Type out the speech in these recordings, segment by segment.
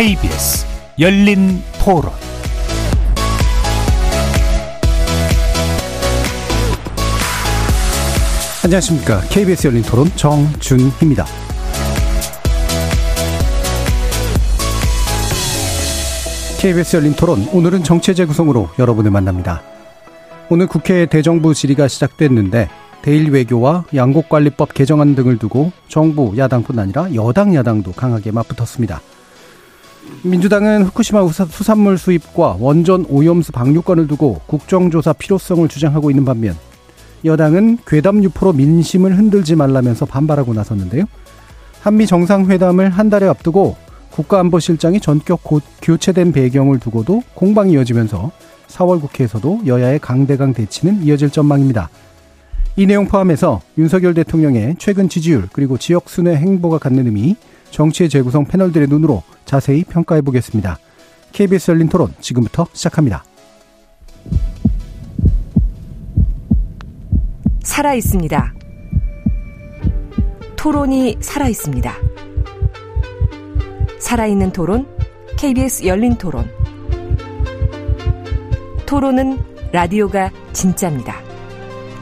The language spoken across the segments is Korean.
KBS 열린 토론 안녕하십니까. KBS 열린 토론 정준희입니다. KBS 열린 토론 오늘은 정체 재구성으로 여러분을 만납니다. 오늘 국회 대정부 질의가 시작됐는데 대일 외교와 양국관리법 개정안 등을 두고 정부 야당뿐 아니라 여당 야당도 강하게 맞붙었습니다. 민주당은 후쿠시마 수산물 수입과 원전 오염수 방류권을 두고 국정조사 필요성을 주장하고 있는 반면 여당은 괴담 유포로 민심을 흔들지 말라면서 반발하고 나섰는데요. 한미 정상회담을 한 달에 앞두고 국가안보실장이 전격 교체된 배경을 두고도 공방이 이어지면서 4월 국회에서도 여야의 강대강 대치는 이어질 전망입니다. 이 내용 포함해서 윤석열 대통령의 최근 지지율 그리고 지역 순회 행보가 갖는 의미 정치의 재구성 패널들의 눈으로 자세히 평가해 보겠습니다. KBS 열린 토론 지금부터 시작합니다. 살아 있습니다. 토론이 살아 있습니다. 살아있는 토론, KBS 열린 토론. 토론은 라디오가 진짜입니다.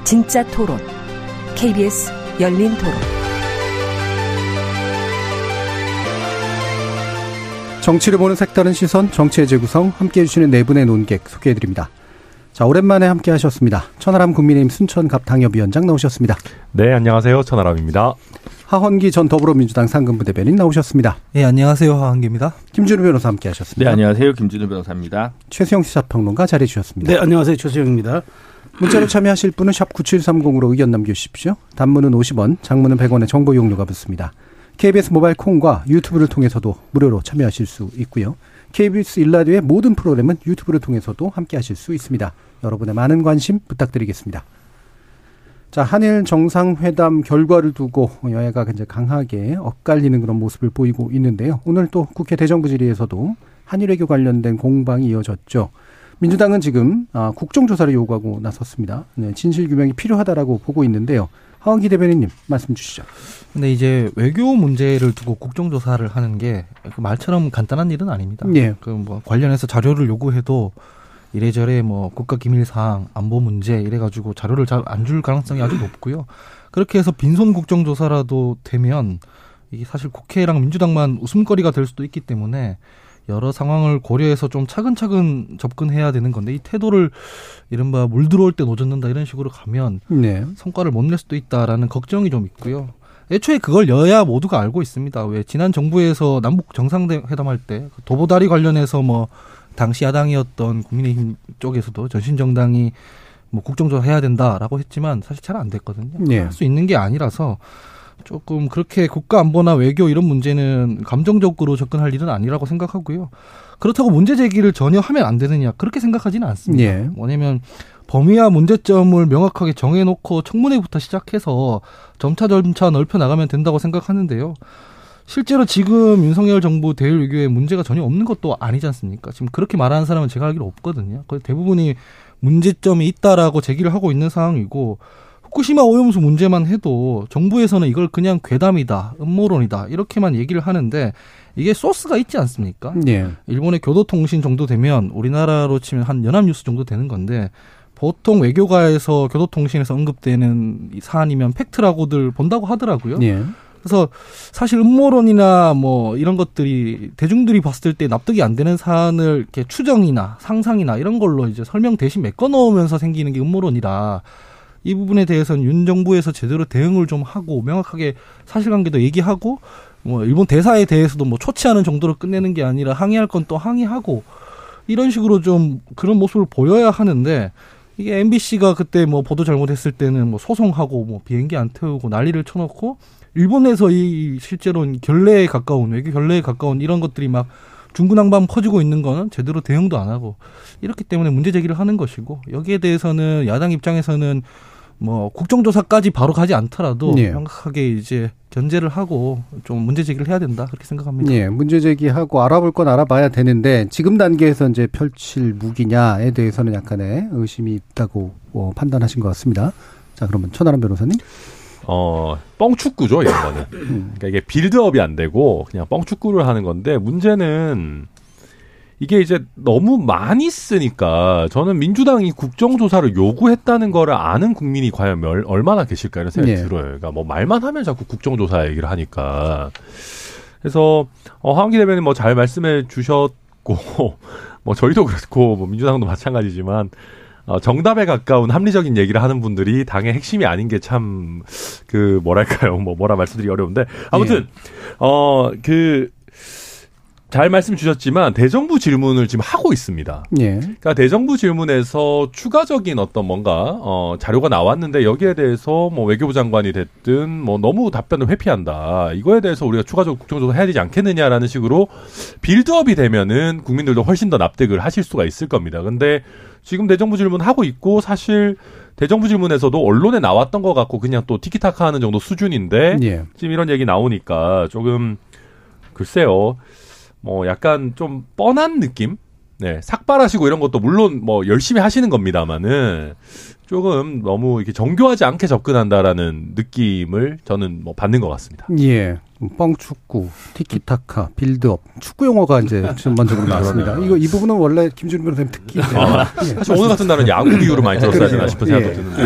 진짜 토론, KBS 열린 토론. 정치를 보는 색다른 시선, 정치의 재구성, 함께 해 주시는 네 분의 논객 소개해 드립니다. 자, 오랜만에 함께 하셨습니다. 천하람 국민의힘 순천갑 당협위원장 나오셨습니다. 네, 안녕하세요. 천하람입니다. 하헌기 전 더불어민주당 상근부 대변인 나오셨습니다. 네, 안녕하세요. 하헌기입니다. 김준우 변호사 함께 하셨습니다. 네, 안녕하세요. 김준우 변호사입니다. 최수영 시사평론가 자리해 주셨습니다. 네, 안녕하세요. 최수영입니다. 문자로 참여하실 분은 샵 9730으로 의견 남겨주십시오. 단문은 50원, 장문은 100원의 정보 용료가 붙습니다. KBS 모바일 콩과 유튜브를 통해서도 무료로 참여하실 수 있고요. KBS 일라디오의 모든 프로그램은 유튜브를 통해서도 함께 하실 수 있습니다. 여러분의 많은 관심 부탁드리겠습니다. 자, 한일 정상회담 결과를 두고 여야가 굉장히 강하게 엇갈리는 그런 모습을 보이고 있는데요. 오늘 또 국회 대정부 질의에서도 한일 외교 관련된 공방이 이어졌죠. 민주당은 지금 아, 국정조사를 요구하고 나섰습니다. 네, 진실 규명이 필요하다라고 보고 있는데요. 하원기 대변인님 말씀 주시죠. 근데 이제 외교 문제를 두고 국정조사를 하는 게그 말처럼 간단한 일은 아닙니다. 예. 그뭐 관련해서 자료를 요구해도 이래저래 뭐 국가 기밀 사항, 안보 문제 이래 가지고 자료를 잘 안 줄 가능성이 아주 높고요. 그렇게 해서 빈손 국정조사라도 되면 이게 사실 국회랑 민주당만 웃음거리가 될 수도 있기 때문에 여러 상황을 고려해서 좀 차근차근 접근해야 되는 건데 이 태도를 이른바 물 들어올 때 노젓는다 이런 식으로 가면 네. 성과를 못 낼 수도 있다라는 걱정이 좀 있고요. 애초에 그걸 여야 모두가 알고 있습니다. 왜 지난 정부에서 남북 정상회담 할때 그 도보다리 관련해서 뭐 당시 야당이었던 국민의힘 쪽에서도 전신정당이 뭐 국정조사 해야 된다라고 했지만 사실 잘 안 됐거든요. 네. 할수 있는 게 아니라서 조금 그렇게 국가 안보나 외교 이런 문제는 감정적으로 접근할 일은 아니라고 생각하고요. 그렇다고 문제 제기를 전혀 하면 안 되느냐 그렇게 생각하지는 않습니다. 예. 뭐냐면 범위와 문제점을 명확하게 정해놓고 청문회부터 시작해서 점차 점차 넓혀 나가면 된다고 생각하는데요. 실제로 지금 윤석열 정부 대일 외교에 문제가 전혀 없는 것도 아니지 않습니까? 지금 그렇게 말하는 사람은 제가 알기로 없거든요. 거의 대부분이 문제점이 있다라고 제기를 하고 있는 상황이고 후쿠시마 오염수 문제만 해도 정부에서는 이걸 그냥 괴담이다, 음모론이다 이렇게만 얘기를 하는데 이게 소스가 있지 않습니까? 예. 일본의 교도통신 정도 되면 우리나라로 치면 한 연합뉴스 정도 되는 건데 보통 외교가에서 교도통신에서 언급되는 사안이면 팩트라고들 본다고 하더라고요. 예. 그래서 사실 음모론이나 뭐 이런 것들이 대중들이 봤을 때 납득이 안 되는 사안을 이렇게 추정이나 상상이나 이런 걸로 이제 설명 대신 메꿔 넣으면서 생기는 게 음모론이라 이 부분에 대해서는 윤 정부에서 제대로 대응을 좀 하고 명확하게 사실관계도 얘기하고 뭐 일본 대사에 대해서도 뭐 초치하는 정도로 끝내는 게 아니라 항의할 건 또 항의하고 이런 식으로 좀 그런 모습을 보여야 하는데 이게 MBC가 그때 뭐 보도 잘못했을 때는 뭐 소송하고 뭐 비행기 안 태우고 난리를 쳐놓고 일본에서 이 실제로는 결례에 가까운 외교 결례에 가까운 이런 것들이 막 중구난방 퍼지고 있는 거는 제대로 대응도 안 하고 이렇기 때문에 문제 제기를 하는 것이고 여기에 대해서는 야당 입장에서는 뭐 국정조사까지 바로 가지 않더라도 예. 명확하게 이제 견제를 하고 좀 문제 제기를 해야 된다 그렇게 생각합니다. 예, 문제 제기하고 알아볼 건 알아봐야 되는데 지금 단계에서 이제 펼칠 무기냐에 대해서는 약간의 의심이 있다고 어, 판단하신 것 같습니다. 자, 그러면 천하람 변호사님. 어, 뻥축구죠, 이런 거는. 그러니까 이게 빌드업이 안 되고 그냥 뻥축구를 하는 건데 문제는 이게 이제 너무 많이 쓰니까 저는 민주당이 국정조사를 요구했다는 거를 아는 국민이 과연 멸, 얼마나 계실까 이런 생각이 네. 들어요. 그러니까 뭐 말만 하면 자꾸 국정조사 얘기를 하니까. 그래서 어, 하원기 대변인 뭐 잘 말씀해 주셨고 뭐 저희도 그렇고 뭐 민주당도 마찬가지지만 어, 정답에 가까운 합리적인 얘기를 하는 분들이 당의 핵심이 아닌 게 참 그 뭐랄까요? 뭐 뭐라 말씀드리기 어려운데. 아무튼 어그 잘 말씀 주셨지만 대정부 질문을 지금 하고 있습니다. 예. 그러니까 대정부 질문에서 추가적인 어떤 뭔가 어 자료가 나왔는데 여기에 대해서 뭐 외교부 장관이 됐든 뭐 너무 답변을 회피한다. 이거에 대해서 우리가 추가적으로 국정조사 해야 되지 않겠느냐라는 식으로 빌드업이 되면은 국민들도 훨씬 더 납득을 하실 수가 있을 겁니다. 근데 지금 대정부 질문 하고 있고 사실 대정부 질문에서도 언론에 나왔던 것 같고 그냥 또 티키타카 하는 정도 수준인데 예. 지금 이런 얘기 나오니까 조금 글쎄요. 뭐 약간 좀 뻔한 느낌? 네, 삭발하시고 이런 것도 물론 뭐 열심히 하시는 겁니다만은 조금 너무 이렇게 정교하지 않게 접근한다라는 느낌을 저는 뭐 받는 것 같습니다. 예. 뻥축구, 티키타카, 빌드업, 축구 용어가 이제 전반적으로 나왔습니다. 이거 이 부분은 원래 김준일 변호사님 특기인데. 예. 사실 오늘 같은 날은 야구 비유로 많이 들었어야 되나 싶은 생각도 예. 드는데.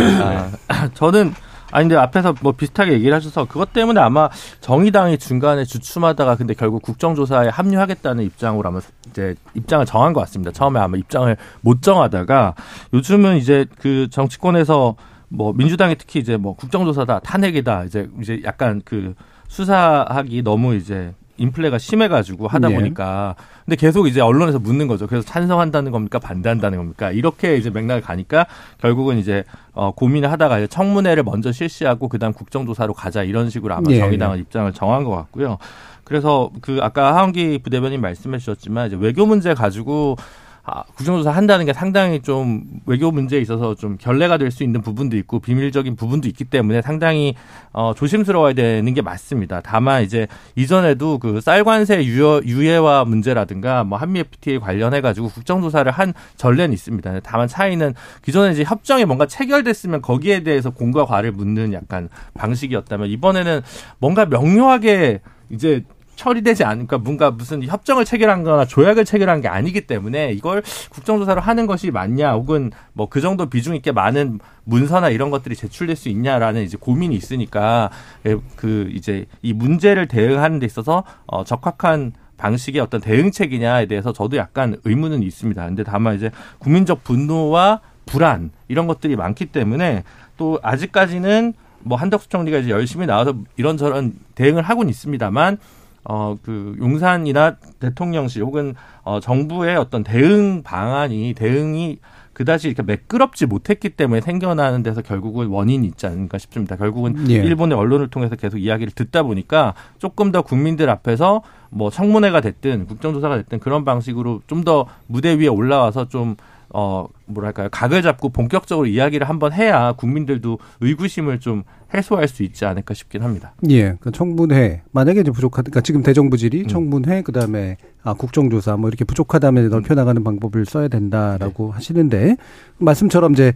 아, 저는 아니 근데 앞에서 뭐 비슷하게 얘기를 하셔서 그것 때문에 아마 정의당이 중간에 주춤하다가 근데 결국 국정조사에 합류하겠다는 입장으로 아마 이제 입장을 정한 것 같습니다. 처음에 아마 입장을 못 정하다가 요즘은 이제 그 정치권에서 뭐 민주당이 특히 이제 뭐 국정조사다 탄핵이다 이제 이제 약간 그 수사하기 너무 이제 인플레가 심해가지고 하다 예. 보니까 근데 계속 이제 언론에서 묻는 거죠. 그래서 찬성한다는 겁니까 반대한다는 겁니까 이렇게 이제 맥락을 가니까 결국은 이제 어, 고민을 하다가 이제 청문회를 먼저 실시하고 그다음 국정조사로 가자 이런 식으로 아마 예, 정의당은 입장을 정한 것 같고요. 그래서 그 아까 하원기 부대변인 말씀해 주셨지만 이제 외교 문제 가지고 아, 국정조사 한다는 게 상당히 좀 외교 문제에 있어서 좀 결례가 될 수 있는 부분도 있고 비밀적인 부분도 있기 때문에 상당히 어, 조심스러워야 되는 게 맞습니다. 다만 이제 이전에도 그 쌀관세 유예, 유예화 문제라든가 뭐 한미 FTA 관련해 가지고 국정조사를 한 전례는 있습니다. 다만 차이는 기존에 이제 협정이 뭔가 체결됐으면 거기에 대해서 공과 과를 묻는 약간 방식이었다면 이번에는 뭔가 명료하게 이제 처리되지 않으니까 뭔가 무슨 협정을 체결한 거나 조약을 체결한 게 아니기 때문에 이걸 국정조사로 하는 것이 맞냐 혹은 뭐 그 정도 비중 있게 많은 문서나 이런 것들이 제출될 수 있냐라는 이제 고민이 있으니까 예, 그 이제 이 문제를 대응하는 데 있어서 어 적합한 방식의 어떤 대응책이냐에 대해서 저도 약간 의문은 있습니다. 근데 다만 이제 국민적 분노와 불안 이런 것들이 많기 때문에 또 아직까지는 뭐 한덕수 총리가 이제 열심히 나와서 이런저런 대응을 하고는 있습니다만 어, 그, 용산이나 대통령실 혹은, 어, 정부의 어떤 대응 방안이, 대응이 그다지 이렇게 매끄럽지 못했기 때문에 생겨나는 데서 결국은 원인이 있지 않을까 싶습니다. 결국은 예. 일본의 언론을 통해서 계속 이야기를 듣다 보니까 조금 더 국민들 앞에서 뭐 청문회가 됐든 국정조사가 됐든 그런 방식으로 좀 더 무대 위에 올라와서 좀 어, 뭐랄까요. 각을 잡고 본격적으로 이야기를 한번 해야 국민들도 의구심을 좀 해소할 수 있지 않을까 싶긴 합니다. 예, 그 청문회 만약에 이제 부족하다, 그러니까 지금 대정부 음. 질의, 청문회, 그 다음에 아 국정조사 뭐 이렇게 부족하다면 넓혀 나가는 방법을 써야 된다라고 네. 하시는데 말씀처럼 이제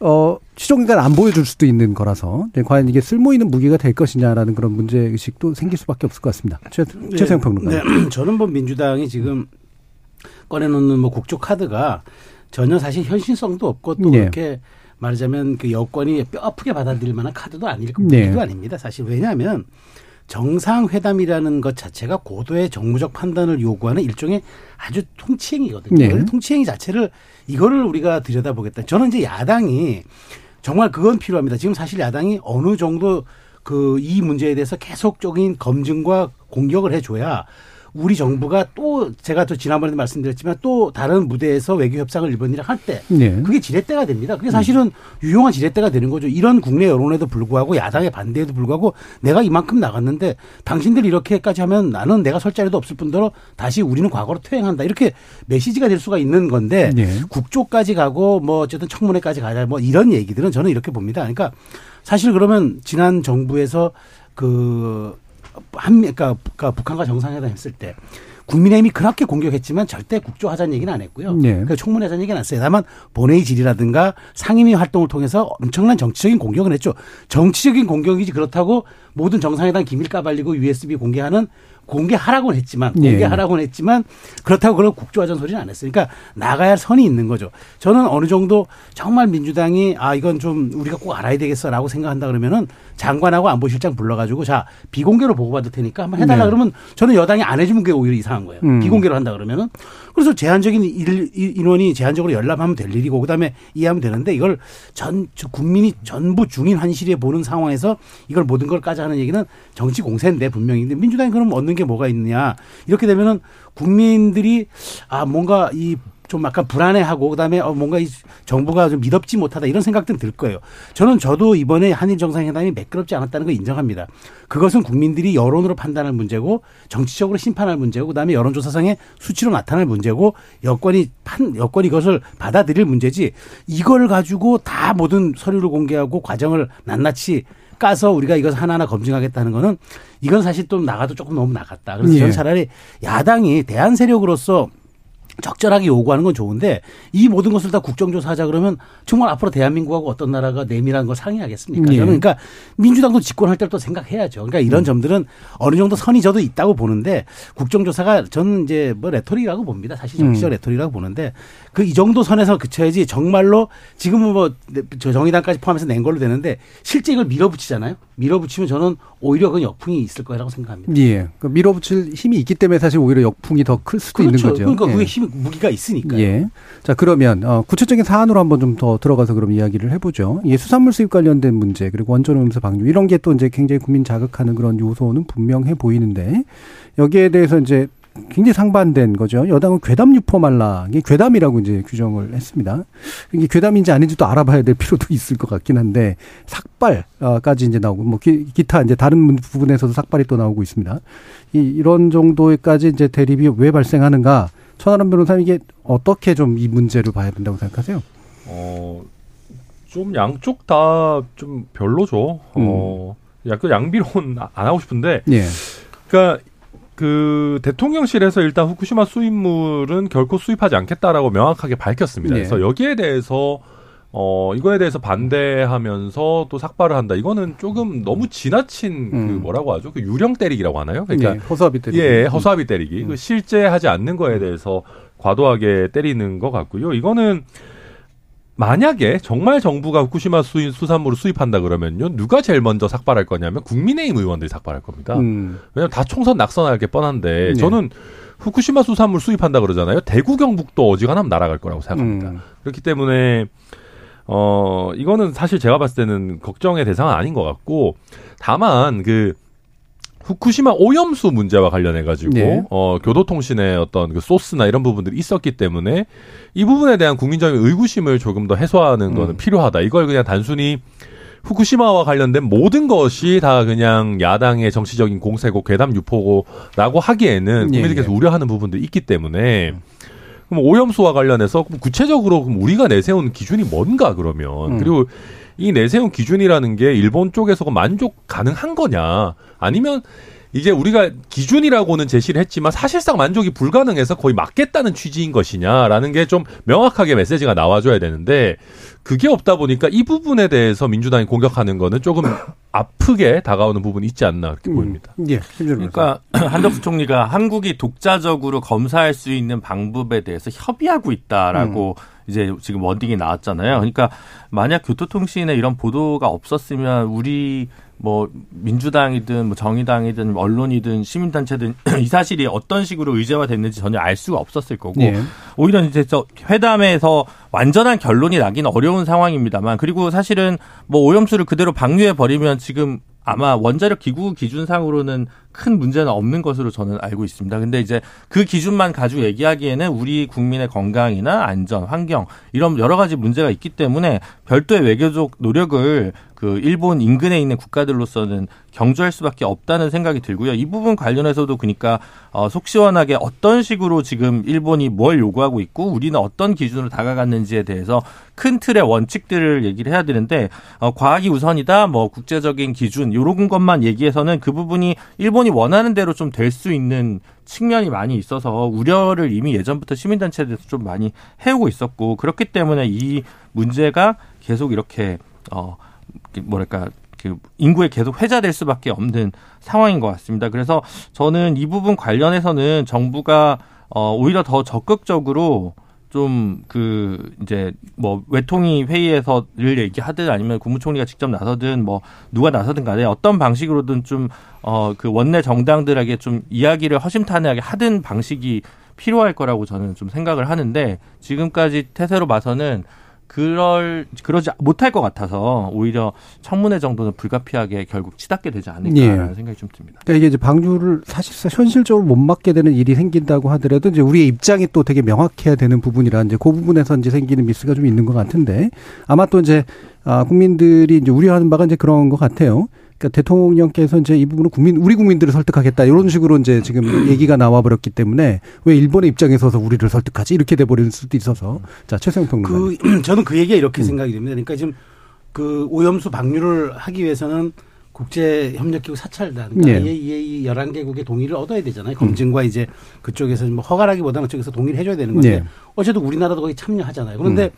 어 시종일관 안 보여줄 수도 있는 거라서 과연 이게 쓸모 있는 무기가 될 것이냐라는 그런 문제 의식도 생길 수밖에 없을 것 같습니다. 최 최세영 평론가. 네, 저는 뭐 민주당이 지금 꺼내놓는 뭐 국조 카드가 전혀 사실 현실성도 없고 또 네. 그렇게 말하자면 그 여권이 뼈 아프게 받아들일 만한 카드도 아닐 네. 무기도 아닙니다. 사실 왜냐하면 정상회담이라는 것 자체가 고도의 정무적 판단을 요구하는 일종의 아주 통치행위거든요. 네. 통치행위 자체를 이거를 우리가 들여다보겠다. 저는 이제 야당이 정말 그건 필요합니다. 지금 사실 야당이 어느 정도 그 이 문제에 대해서 계속적인 검증과 공격을 해줘야 우리 정부가 또 제가 또 지난번에도 말씀드렸지만 또 다른 무대에서 외교 협상을 일본이랑 할때 네. 그게 지렛대가 됩니다. 그게 사실은 유용한 지렛대가 되는 거죠. 이런 국내 여론에도 불구하고 야당의 반대에도 불구하고 내가 이만큼 나갔는데 당신들 이렇게까지 하면 나는 내가 설 자리도 없을 뿐더러 다시 우리는 과거로 퇴행한다. 이렇게 메시지가 될 수가 있는 건데 네. 국조까지 가고 뭐 어쨌든 청문회까지 가자 뭐 이런 얘기들은 저는 이렇게 봅니다. 그러니까 사실 그러면 지난 정부에서 그 한미 그러니까 북- 북한과 정상회담 했을 때 국민의힘이 그렇게 공격했지만 절대 국조하자는 얘기는 안 했고요. 네. 그러니까 총무하자는 얘기는 안 했어요. 다만 본회의 질이라든가 상임위 활동을 통해서 엄청난 정치적인 공격을 했죠. 정치적인 공격이지 그렇다고 모든 정상회담 기밀 까발리고 USB 공개하는 공개하라고는 했지만 예. 공개하라고는 했지만 그렇다고 그걸 국조하자는 소리는 안 했어요. 그러니까 나가야 할 선이 있는 거죠. 저는 어느 정도 정말 민주당이 아 이건 좀 우리가 꼭 알아야 되겠어라고 생각한다 그러면은 장관하고 안보실장 불러가지고 자 비공개로 보고받을 테니까 한번 해달라 네. 그러면 저는 여당이 안 해주면 그게 오히려 이상한 거예요. 음. 비공개로 한다 그러면은 그래서 제한적인 일- 일- 인원이 제한적으로 열람하면 될 일이고 그다음에 이해하면 되는데 이걸 전저 국민이 전부 중인 환실에 보는 상황에서 이걸 모든 걸 까자 하는 얘기는 정치 공세인데 분명히 근데 민주당이 그럼 얻는 게 뭐가 있느냐. 이렇게 되면은 국민들이 아 뭔가 이 좀 약간 불안해하고 그다음에 어 뭔가 이 정부가 좀 믿업지 못하다 이런 생각들은 들 거예요. 저는 저도 이번에 한일 정상회담이 매끄럽지 않았다는 걸 인정합니다. 그것은 국민들이 여론으로 판단할 문제고 정치적으로 심판할 문제고 그다음에 여론조사상의 수치로 나타날 문제고 여권이 판 여권이 이것을 받아들일 문제지 이걸 가지고 다 모든 서류를 공개하고 과정을 낱낱이 까서 우리가 이것을 하나하나 검증하겠다는 거는 이건 사실 또 나가도 조금 너무 나갔다. 그래서 예. 저는 차라리 야당이 대한 세력으로서 적절하게 요구하는 건 좋은데 이 모든 것을 다 국정조사하자 그러면 정말 앞으로 대한민국하고 어떤 나라가 내밀한 걸 상의하겠습니까? 예. 저는 그러니까 민주당도 집권할 때또 생각해야죠. 그러니까 이런 음. 점들은 어느 정도 선이 저도 있다고 보는데 국정조사가 저는 이제 뭐 레토릭이라고 봅니다. 사실 정치적 음. 레토릭이라고 보는데 그 이 정도 선에서 그쳐야지 정말로 지금은 뭐 저 정의당까지 포함해서 낸 걸로 되는데 실제 이걸 밀어붙이잖아요. 밀어붙이면 저는 오히려 그 역풍이 있을 거라고 생각합니다. 예. 그 밀어붙일 힘이 있기 때문에 사실 오히려 역풍이 더 클 수도 있는 거죠. 그러니까 예. 그게 힘 무기가 있으니까. 예. 자, 그러면, 어, 구체적인 사안으로 한번 좀 더 들어가서 그럼 이야기를 해보죠. 예, 수산물 수입 관련된 문제, 그리고 원전 오염수 방류, 이런 게 또 이제 굉장히 국민 자극하는 그런 요소는 분명해 보이는데, 여기에 대해서 이제 굉장히 상반된 거죠. 여당은 괴담 유포 말라, 이게 괴담이라고 이제 규정을 했습니다. 이게 괴담인지 아닌지도 알아봐야 될 필요도 있을 것 같긴 한데, 삭발까지 이제 나오고, 뭐, 기, 기타 이제 다른 부분에서도 삭발이 또 나오고 있습니다. 이, 이런 정도까지 이제 대립이 왜 발생하는가, 천하람 변호사님 이게 어떻게 좀 이 문제를 봐야 된다고 생각하세요? 어, 좀 양쪽 다 좀 별로죠. 어, 약간 양비론 안 하고 싶은데, 예. 그러니까 그 대통령실에서 일단 후쿠시마 수입물은 결코 수입하지 않겠다라고 명확하게 밝혔습니다. 네. 그래서 여기에 대해서 어 이거에 대해서 반대하면서 또 삭발을 한다. 이거는 조금 너무 지나친 그 음. 뭐라고 하죠? 그 유령 때리기라고 하나요? 그러니까 예, 허수아비 때리기. 예, 허수아비 때리기. 음. 그 실제 하지 않는 거에 대해서 과도하게 때리는 것 같고요. 이거는 만약에 정말 정부가 후쿠시마 수입, 수산물을 수입한다 그러면요. 누가 제일 먼저 삭발할 거냐면 국민의힘 의원들이 삭발할 겁니다. 음. 왜냐면 다 총선 낙선할 게 뻔한데 네. 저는 후쿠시마 수산물 수입한다 그러잖아요. 대구 경북도 어지간하면 날아갈 거라고 생각합니다. 음. 그렇기 때문에 어 이거는 사실 제가 봤을 때는 걱정의 대상은 아닌 것 같고 다만 그 후쿠시마 오염수 문제와 관련해 가지고 네. 어 교도통신의 어떤 그 소스나 이런 부분들이 있었기 때문에 이 부분에 대한 국민적인 의구심을 조금 더 해소하는 음. 거는 필요하다. 이걸 그냥 단순히 후쿠시마와 관련된 모든 것이 다 그냥 야당의 정치적인 공세고 괴담 유포고라고 하기에는 예, 국민들께서 예. 우려하는 부분들이 있기 때문에 그럼 오염수와 관련해서 그럼 구체적으로 그럼 우리가 내세운 기준이 뭔가 그러면 음. 그리고 이 내세운 기준이라는 게 일본 쪽에서 만족 가능한 거냐 아니면 이제 우리가 기준이라고는 제시를 했지만 사실상 만족이 불가능해서 거의 맞겠다는 취지인 것이냐라는 게 좀 명확하게 메시지가 나와줘야 되는데 그게 없다 보니까 이 부분에 대해서 민주당이 공격하는 거는 조금 아프게 다가오는 부분이 있지 않나 그렇게 보입니다. 음. 예. 김준호 그러니까 한덕수 총리가 한국이 독자적으로 검사할 수 있는 방법에 대해서 협의하고 있다라고 이제 지금 워딩이 나왔잖아요. 그러니까 만약 교토통신에 이런 보도가 없었으면 우리 뭐 민주당이든 뭐 정의당이든 언론이든 시민단체든 이 사실이 어떤 식으로 의제화됐는지 전혀 알 수가 없었을 거고 예. 오히려 이제 저 회담에서 완전한 결론이 나긴 어려운 상황입니다만 그리고 사실은 뭐 오염수를 그대로 방류해 버리면 지금 아마 원자력 기구 기준상으로는 큰 문제는 없는 것으로 저는 알고 있습니다. 근데 이제 그 기준만 가지고 얘기하기에는 우리 국민의 건강이나 안전, 환경 이런 여러 가지 문제가 있기 때문에 별도의 외교적 노력을 그 일본 인근에 있는 국가들로서는 경주할 수밖에 없다는 생각이 들고요. 이 부분 관련해서도 그러니까 어, 속 시원하게 어떤 식으로 지금 일본이 뭘 요구하고 있고 우리는 어떤 기준으로 다가갔는지에 대해서 큰 틀의 원칙들을 얘기를 해야 되는데 어, 과학이 우선이다, 뭐 국제적인 기준 이런 것만 얘기해서는 그 부분이 일본 이 원하는 대로 좀 될 수 있는 측면이 많이 있어서 우려를 이미 예전부터 시민단체에서 좀 많이 해오고 있었고 그렇기 때문에 이 문제가 계속 이렇게 어 뭐랄까 그 인구에 계속 회자될 수밖에 없는 상황인 것 같습니다. 그래서 저는 이 부분 관련해서는 정부가 어 오히려 더 적극적으로 좀 그 이제 뭐 외통위 회의에서를 얘기하든 아니면 국무총리가 직접 나서든 뭐 누가 나서든 간에 어떤 방식으로든 좀 어 그 원내 정당들에게 좀 이야기를 허심탄회하게 하든 방식이 필요할 거라고 저는 좀 생각을 하는데 지금까지 태세로 봐서는 그럴 그러지 못할 것 같아서 오히려 청문회 정도는 불가피하게 결국 치닫게 되지 않을까라는 예. 생각이 좀 듭니다. 그러니까 이게 이제 방류를 사실상 현실적으로 못 막게 되는 일이 생긴다고 하더라도 이제 우리의 입장이 또 되게 명확해야 되는 부분이라 이제 그 부분에서 이제 생기는 미스가 좀 있는 것 같은데 아마 또 이제 아 국민들이 이제 우려하는 바가 이제 그런 것 같아요. 그러니까 대통령께서 이제 이 부분은 국민 우리 국민들을 설득하겠다 이런 식으로 이제 지금 얘기가 나와 버렸기 때문에 왜 일본의 입장에 서서 우리를 설득하지 이렇게 돼 버릴 수도 있어서 자 최소영 평론가님. 그 저는 그 얘기가 이렇게 음. 생각이 됩니다. 그러니까 지금 그 오염수 방류를 하기 위해서는 국제 협력기구 사찰단 그러니까 예. IAEA 11개국의 동의를 얻어야 되잖아요. 검증과 이제 그쪽에서 뭐 허가라기보다는 그쪽에서 동의를 해줘야 되는 건데 예. 어제도 우리나라도 거기 참여하잖아요. 그런데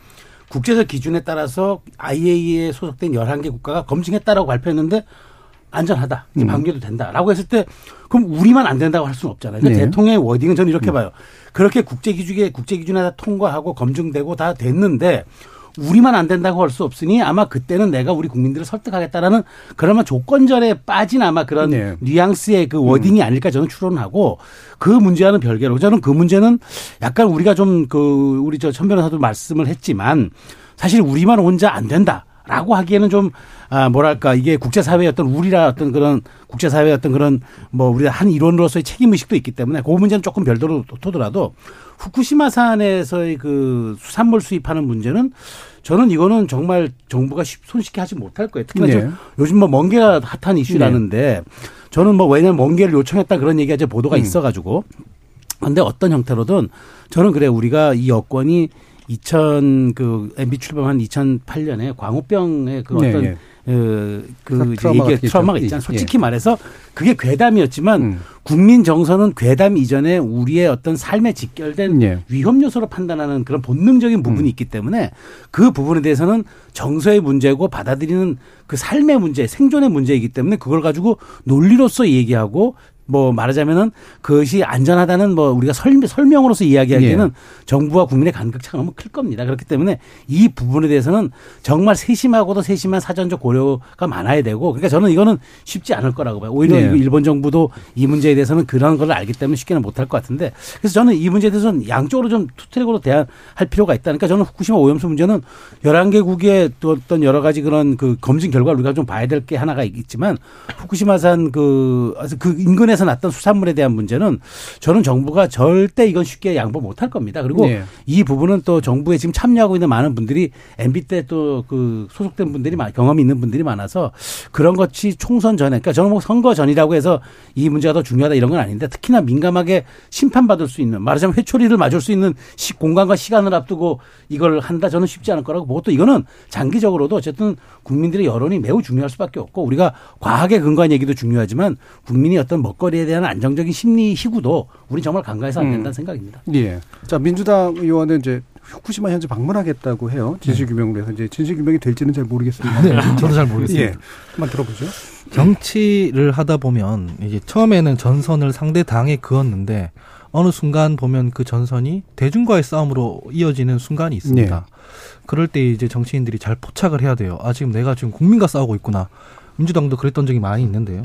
국제적 기준에 따라서 IAEA에 소속된 11개 국가가 검증했다라고 발표했는데 안전하다. 이제 음. 방류도 된다라고 했을 때 그럼 우리만 안 된다고 할 수는 없잖아요. 그러니까 네. 대통령의 워딩은 저는 이렇게 봐요. 그렇게 국제 기준에 국제 기준에 다 통과하고 검증되고 다 됐는데 우리만 안 된다고 할 수 없으니 아마 그때는 내가 우리 국민들을 설득하겠다라는 그러면 조건절에 빠진 아마 그런 네. 뉘앙스의 그 워딩이 아닐까 저는 추론하고 그 문제와는 별개로 저는 그 문제는 약간 우리가 좀 그 우리 저 천 변호사도 말씀을 했지만 사실 우리만 혼자 안 된다 라고 하기에는 좀 아, 뭐랄까, 이게 국제사회의 어떤 우리라 어떤 그런 국제사회의 어떤 그런 뭐 우리가 한 일원으로서의 책임 의식도 있기 때문에 그 문제는 조금 별도로 토더라도 후쿠시마 산에서의 그 수산물 수입하는 문제는 저는 이거는 정말 정부가 쉽- 손쉽게 하지 못할 거예요. 특히나 네. 요즘 뭐 멍게가 핫한 이슈라는데 저는 뭐 왜냐면 멍게를 요청했다 그런 얘기가 이제 보도가 음. 있어가지고 근데 어떤 형태로든 저는 그래 우리가 이 여권이 2000 그 MB 출범한 2008년에 광우병의 그 네, 어떤 예. 그, 그 이제 트라우마가 있죠. 트라우마가 예. 있잖아요. 솔직히 말해서 그게 괴담이었지만 음. 국민 정서는 괴담 이전에 우리의 어떤 삶에 직결된 예. 위험 요소로 판단하는 그런 본능적인 부분이 음. 있기 때문에 그 부분에 대해서는 정서의 문제고 받아들이는 그 삶의 문제, 생존의 문제이기 때문에 그걸 가지고 논리로서 얘기하고 뭐 말하자면은 그것이 안전하다는 뭐 우리가 설, 설명 으로서 이야기하기에는 예. 정부와 국민의 간극차가 너무 클 겁니다. 그렇기 때문에 이 부분에 대해서는 정말 세심하고도 세심한 사전적 고려가 많아야 되고 그러니까 저는 이거는 쉽지 않을 거라고 봐요. 오히려 네. 이거 일본 정부도 이 문제에 대해서는 그런 걸 알기 때문에 쉽게는 못할 것 같은데 그래서 저는 이 문제에 대해서는 양쪽으로 좀 투트랙으로 대할 필요가 있다니까 저는 후쿠시마 오염수 문제는 11개국의 또 어떤 여러 가지 그런 그 검증 결과를 우리가 좀 봐야 될 게 하나가 있지만 후쿠시마산 그, 그 인근에 서 났던 수산물에 대한 문제는 저는 정부가 절대 이건 쉽게 양보 못할 겁니다. 그리고 네. 이 부분은 또 정부에 지금 참여하고 있는 많은 분들이 MB 때 또 그 소속된 분들이 많- 경험이 있는 분들이 많아서 그런 것이 총선 전에 그러니까 저는 뭐 선거 전이라고 해서 이 문제가 더 중요하다 이런 건 아닌데 특히나 민감하게 심판받을 수 있는 말하자면 회초리를 맞을 수 있는 시, 공간과 시간을 앞두고 이걸 한다 저는 쉽지 않을 거라고 보고 또 이거는 장기적으로도 어쨌든 국민들의 여론이 매우 중요할 수밖에 없고 우리가 과학에 근거한 얘기도 중요하지만 국민이 어떤 먹거리 에 대한 안정적인 심리 희구도 우리 정말 간과해서 안 된다는 생각입니다. 예. 자, 민주당 의원은 이제 후쿠시마 현재 방문하겠다고 해요. 진실 규명을 해서 이제 진실 규명이 될지는 잘 모르겠습니다. 네, 저도 잘 모르겠습니다. 예. 한번 들어보죠. 정치를 하다 보면 이게 처음에는 전선을 상대 당에 그었는데 어느 순간 보면 그 전선이 대중과의 싸움으로 이어지는 순간이 있습니다. 네. 그럴 때 이제 정치인들이 잘 포착을 해야 돼요. 아 지금 내가 지금 국민과 싸우고 있구나. 민주당도 그랬던 적이 많이 있는데요.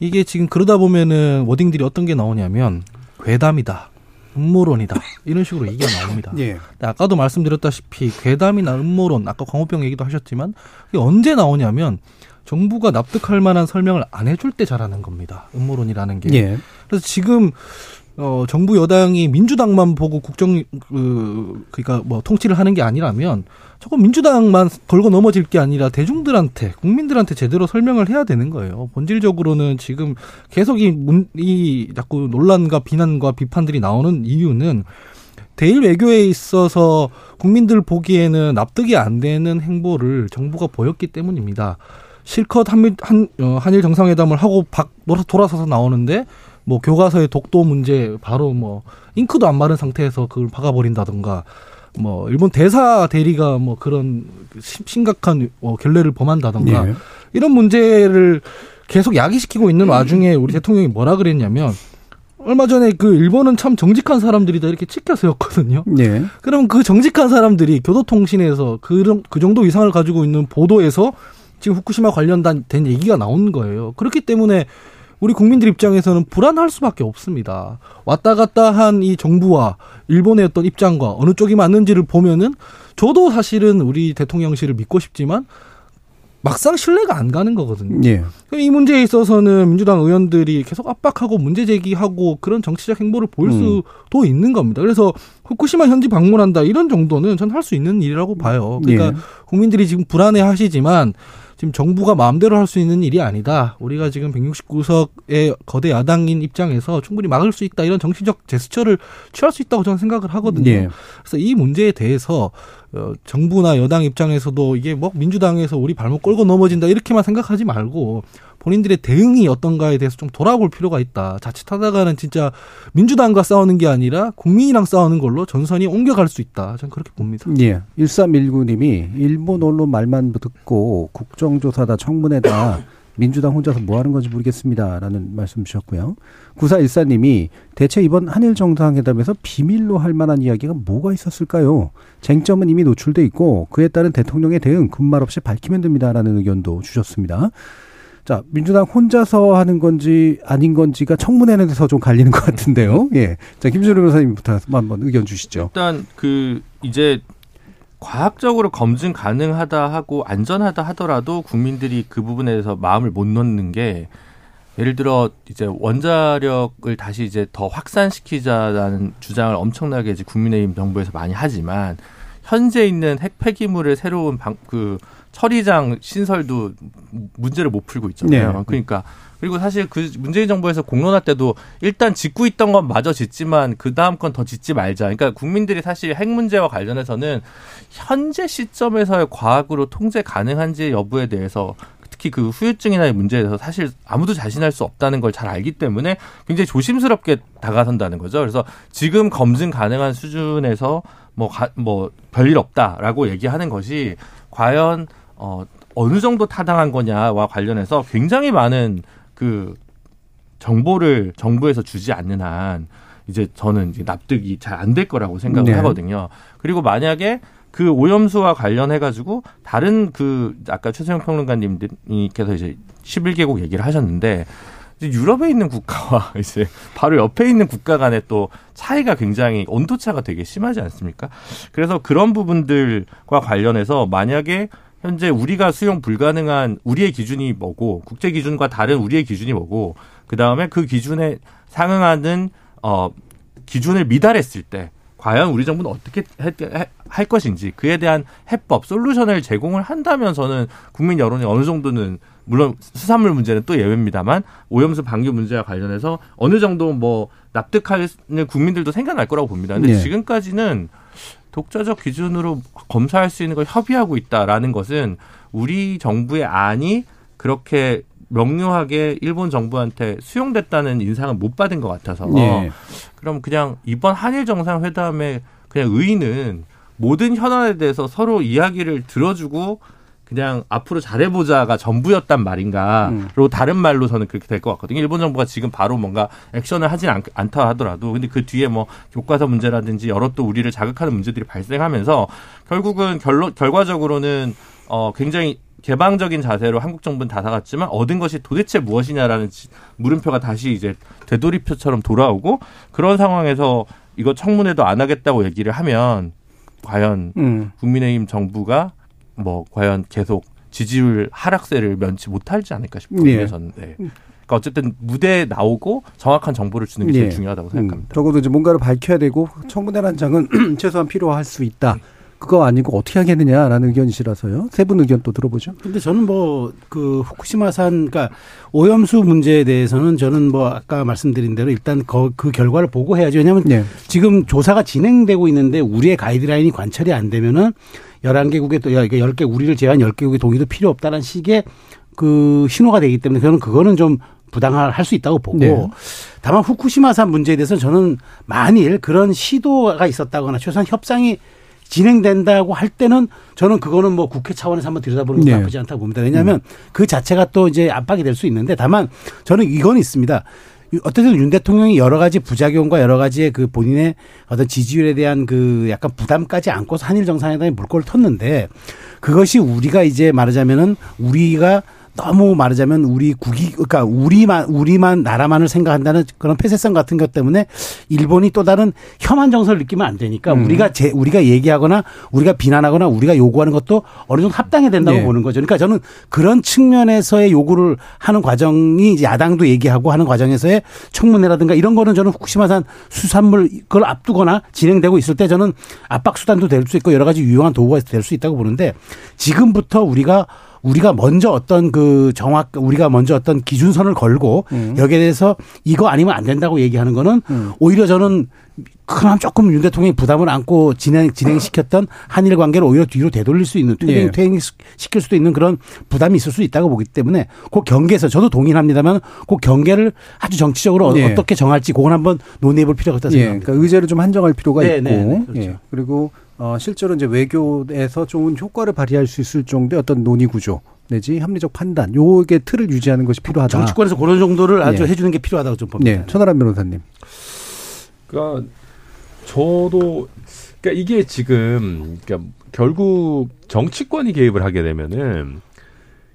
이게 지금 그러다 보면은 워딩들이 어떤 게 나오냐면 괴담이다. 음모론이다. 이런 식으로 얘기가 나옵니다. 예. 아까도 말씀드렸다시피 괴담이나 음모론, 아까 광우병 얘기도 하셨지만 이게 언제 나오냐면 정부가 납득할 만한 설명을 안 해줄 때 잘하는 겁니다. 음모론이라는 게. 예. 그래서 지금 어 정부 여당이 민주당만 보고 국정 그 그러니까 뭐 통치를 하는 게 아니라면 조금 민주당만 걸고 넘어질 게 아니라 대중들한테 국민들한테 제대로 설명을 해야 되는 거예요. 본질적으로는 지금 계속 이, 문, 이 자꾸 논란과 비난과 비판들이 나오는 이유는 대일 외교에 있어서 국민들 보기에는 납득이 안 되는 행보를 정부가 보였기 때문입니다. 실컷 한미 한 어, 한일 정상회담을 하고 박 돌아- 돌아서서 나오는데 뭐 교과서의 독도 문제 바로 뭐 잉크도 안 마른 상태에서 그걸 박아버린다던가 뭐 일본 대사 대리가 뭐 그런 심각한 어, 결례를 범한다던가 예. 이런 문제를 계속 야기시키고 있는 와중에 우리 대통령이 뭐라 그랬냐면 얼마 전에 그 일본은 참 정직한 사람들이다 이렇게 찍혀 세웠거든요. 예. 그럼 그 정직한 사람들이 교도통신에서 그런 그 정도 이상을 가지고 있는 보도에서 지금 후쿠시마 관련된 된 얘기가 나온 거예요. 그렇기 때문에 우리 국민들 입장에서는 불안할 수밖에 없습니다. 왔다 갔다 한 이 정부와 일본의 어떤 입장과 어느 쪽이 맞는지를 보면은 저도 사실은 우리 대통령실을 믿고 싶지만 막상 신뢰가 안 가는 거거든요. 예. 이 문제에 있어서는 민주당 의원들이 계속 압박하고 문제 제기하고 그런 정치적 행보를 보일 음. 수도 있는 겁니다. 그래서 후쿠시마 현지 방문한다 이런 정도는 전 할 수 있는 일이라고 봐요. 그러니까 예. 국민들이 지금 불안해 하시지만 지금 정부가 마음대로 할 수 있는 일이 아니다. 우리가 지금 169석의 거대 야당인 입장에서 충분히 막을 수 있다. 이런 정치적 제스처를 취할 수 있다고 저는 생각을 하거든요. 예. 그래서 이 문제에 대해서 어, 정부나 여당 입장에서도 이게 뭐 민주당에서 우리 발목 끌고 넘어진다 이렇게만 생각하지 말고 본인들의 대응이 어떤가에 대해서 좀 돌아볼 필요가 있다. 자칫하다가는 진짜 민주당과 싸우는 게 아니라 국민이랑 싸우는 걸로 전선이 옮겨갈 수 있다. 저는 그렇게 봅니다. 예. 1319님이 일본 언론 말만 듣고 국정조사다 청문회다 민주당 혼자서 뭐 하는 건지 모르겠습니다. 라는 말씀 주셨고요. 9414님이 대체 이번 한일 정상회담에서 비밀로 할 만한 이야기가 뭐가 있었을까요? 쟁점은 이미 노출돼 있고 그에 따른 대통령의 대응 군말 없이 밝히면 됩니다. 라는 의견도 주셨습니다. 자, 민주당 혼자서 하는 건지 아닌 건지가 청문회에서 좀 갈리는 것 같은데요. 예. 자, 김준호 변호사님부터 한번 의견 주시죠. 일단 그 이제 과학적으로 검증 가능하다 하고 안전하다 하더라도 국민들이 그 부분에 대해서 마음을 못 놓는 게 예를 들어 이제 원자력을 다시 이제 더 확산시키자라는 주장을 엄청나게 이제 국민의힘 정부에서 많이 하지만 현재 있는 핵 폐기물의 새로운 방, 그 처리장 신설도 문제를 못 풀고 있잖아요. 네. 그러니까 그리고 사실 그 문재인 정부에서 공론화 때도 일단 짓고 있던 건 마저 짓지만 그 다음 건 더 짓지 말자. 그러니까 국민들이 사실 핵 문제와 관련해서는 현재 시점에서의 과학으로 통제 가능한지 여부에 대해서 특히 그 후유증이나 문제에 대해서 사실 아무도 자신할 수 없다는 걸 잘 알기 때문에 굉장히 조심스럽게 다가선다는 거죠. 그래서 지금 검증 가능한 수준에서 뭐, 가, 뭐, 별일 없다라고 얘기하는 것이 과연, 어, 어느 정도 타당한 거냐와 관련해서 굉장히 많은 그 정보를 정부에서 주지 않는 한 이제 저는 이제 납득이 잘 안 될 거라고 생각을 네. 하거든요. 그리고 만약에 그 오염수와 관련해 가지고 다른 그 아까 최소영 평론가님께서 이제 11개국 얘기를 하셨는데 이제 유럽에 있는 국가와 이제 바로 옆에 있는 국가 간의 또 차이가 굉장히 온도 차가 되게 심하지 않습니까? 그래서 그런 부분들과 관련해서 만약에 현재 우리가 수용 불가능한 우리의 기준이 뭐고 국제 기준과 다른 우리의 기준이 뭐고 그 다음에 그 기준에 상응하는 어 기준을 미달했을 때 과연 우리 정부는 어떻게 해- 할 것인지 그에 대한 해법 솔루션을 제공을 한다면 저는 국민 여론이 어느 정도는 물론 수산물 문제는 또 예외입니다만 오염수 방류 문제와 관련해서 어느 정도 뭐 납득하는 국민들도 생겨날 거라고 봅니다. 근데 네. 지금까지는 독자적 기준으로 검사할 수 있는 걸 협의하고 있다라는 것은 우리 정부의 안이 그렇게 명료하게 일본 정부한테 수용됐다는 인상은 못 받은 것 같아서 예. 그럼 그냥 이번 한일 정상회담의 그냥 의의는 모든 현안에 대해서 서로 이야기를 들어주고 그냥 앞으로 잘해보자가 전부였단 말인가. 음. 그리고 다른 말로 저는 그렇게 될 것 같거든요. 일본 정부가 지금 바로 뭔가 액션을 하진 않, 않다 하더라도 근데 그 뒤에 뭐 교과서 문제라든지 여러 또 우리를 자극하는 문제들이 발생하면서 결국은 결론 결과적으로는 어 굉장히 개방적인 자세로 한국 정부는 다가갔지만 얻은 것이 도대체 무엇이냐라는 지- 물음표가 다시 이제 되돌이표처럼 돌아오고 그런 상황에서 이거 청문회도 안 하겠다고 얘기를 하면 과연 음. 국민의힘 정부가 뭐 과연 계속 지지율 하락세를 면치 못하지 않을까 싶거든요. 예. 저는. 네. 그러니까 어쨌든 무대에 나오고 정확한 정보를 주는 게 제일 예. 중요하다고 음, 생각합니다. 적어도 이제 뭔가를 밝혀야 되고 청문회란 장은 최소한 필요할 수 있다. 그거 아니고 어떻게 하겠느냐라는 의견이시라서요. 세 분 의견 또 들어보죠. 근데 저는 뭐 그 후쿠시마산 그러니까 오염수 문제에 대해서는 저는 뭐 아까 말씀드린 대로 일단 그, 그 결과를 보고 해야죠. 왜냐하면 네. 지금 조사가 진행되고 있는데 우리의 가이드라인이 관철이 안 되면은 11개국의 또 10개 우리를 제한 10개국의 동의도 필요 없다는 식의 그 신호가 되기 때문에 저는 그거는 좀 부당할 수 있다고 보고 네. 다만 후쿠시마산 문제에 대해서는 저는 만일 그런 시도가 있었다거나 최소한 협상이 진행된다고 할 때는 저는 그거는 뭐 국회 차원에서 한번 들여다보는 게 네. 나쁘지 않다고 봅니다. 왜냐하면 그 자체가 또 이제 압박이 될 수 있는데 다만 저는 이건 있습니다. 어쨌든 윤 대통령이 여러 가지 부작용과 여러 가지의 그 본인의 어떤 지지율에 대한 그 약간 부담까지 안고서 한일 정상회담에 물꼬를 텄는데 그것이 우리가 이제 말하자면은 우리가 너무 말하자면 우리 국이 그러니까 우리만 우리만 나라만을 생각한다는 그런 폐쇄성 같은 것 때문에 일본이 또 다른 혐한 정서를 느끼면 안 되니까 우리가 제 우리가 얘기하거나 우리가 비난하거나 우리가 요구하는 것도 어느 정도 합당해야 된다고 네. 보는 거죠. 그러니까 저는 그런 측면에서의 요구를 하는 과정이 이제 야당도 얘기하고 하는 과정에서의 청문회라든가 이런 거는 저는 후쿠시마산 수산물 그걸 앞두거나 진행되고 있을 때 저는 압박 수단도 될 수 있고 여러 가지 유용한 도구가 될 수 있다고 보는데 지금부터 우리가 우리가 먼저 어떤 그 정확 우리가 먼저 어떤 기준선을 걸고 여기에 대해서 이거 아니면 안 된다고 얘기하는 거는 오히려 저는 그나마 조금 윤 대통령이 부담을 안고 진행 진행시켰던 한일 관계를 오히려 뒤로 되돌릴 수 있는 퇴행, 예. 퇴행 시킬 수도 있는 그런 부담이 있을 수 있다고 보기 때문에 그 경계에서 저도 동의는 합니다만 그 경계를 아주 정치적으로 예. 어떻게 정할지 그건 한번 논의해 볼 필요가 있다고 예, 생각합니다. 그러니까 의제를 좀 한정할 필요가 네, 있고, 네, 네, 그렇죠. 예, 그리고 어, 실제로 이제 외교에서 좋은 효과를 발휘할 수 있을 정도의 어떤 논의 구조 내지 합리적 판단, 요게 틀을 유지하는 것이 필요하다. 정치권에서 그런 정도를 아주 예. 해주는 게 필요하다고 좀 봅니다. 네, 천하람 변호사님. 그러니까 저도 그러니까 이게 지금 그러니까 결국 정치권이 개입을 하게 되면은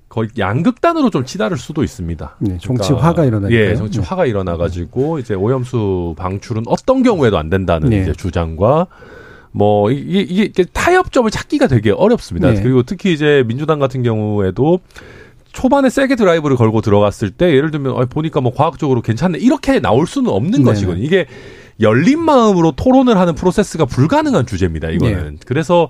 거의 양극단으로 좀 치달을 수도 있습니다. 네, 정치화가 일어나니까요. 예, 정치화가 일어나가지고 이제 오염수 방출은 어떤 경우에도 안 된다는 네. 이제 주장과 뭐 이게, 이게 타협점을 찾기가 되게 어렵습니다. 네. 그리고 특히 이제 민주당 같은 경우에도 초반에 세게 드라이브를 걸고 들어갔을 때 예를 들면 아, 보니까 뭐 과학적으로 괜찮네 이렇게 나올 수는 없는 네네. 것이거든요. 이게 열린 마음으로 토론을 하는 프로세스가 불가능한 주제입니다. 이거는 네. 그래서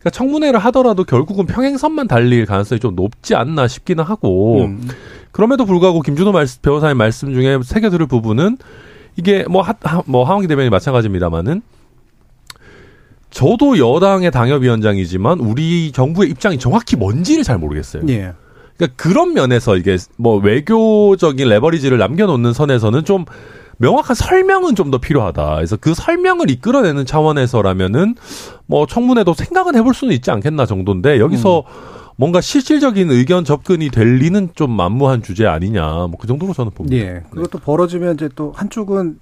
그러니까 청문회를 하더라도 결국은 평행선만 달릴 가능성이 좀 높지 않나 싶기는 하고 음. 그럼에도 불구하고 김준호 말씀, 변호사님 말씀 중에 새겨 들을 부분은 이게 뭐, 하, 하- 뭐 하원기 대변이 마찬가지입니다만은 저도 여당의 당협위원장이지만 우리 정부의 입장이 정확히 뭔지를 잘 모르겠어요. 예. 그러니까 그런 면에서 이게 뭐 외교적인 레버리지를 남겨놓는 선에서는 좀 명확한 설명은 좀 더 필요하다. 그래서 그 설명을 이끌어내는 차원에서라면은 뭐 청문회도 생각은 해볼 수는 있지 않겠나 정도인데 여기서 뭔가 실질적인 의견 접근이 될 리는 좀 만무한 주제 아니냐. 뭐 그 정도로 저는 봅니다. 예. 그것도 벌어지면 이제 또 한쪽은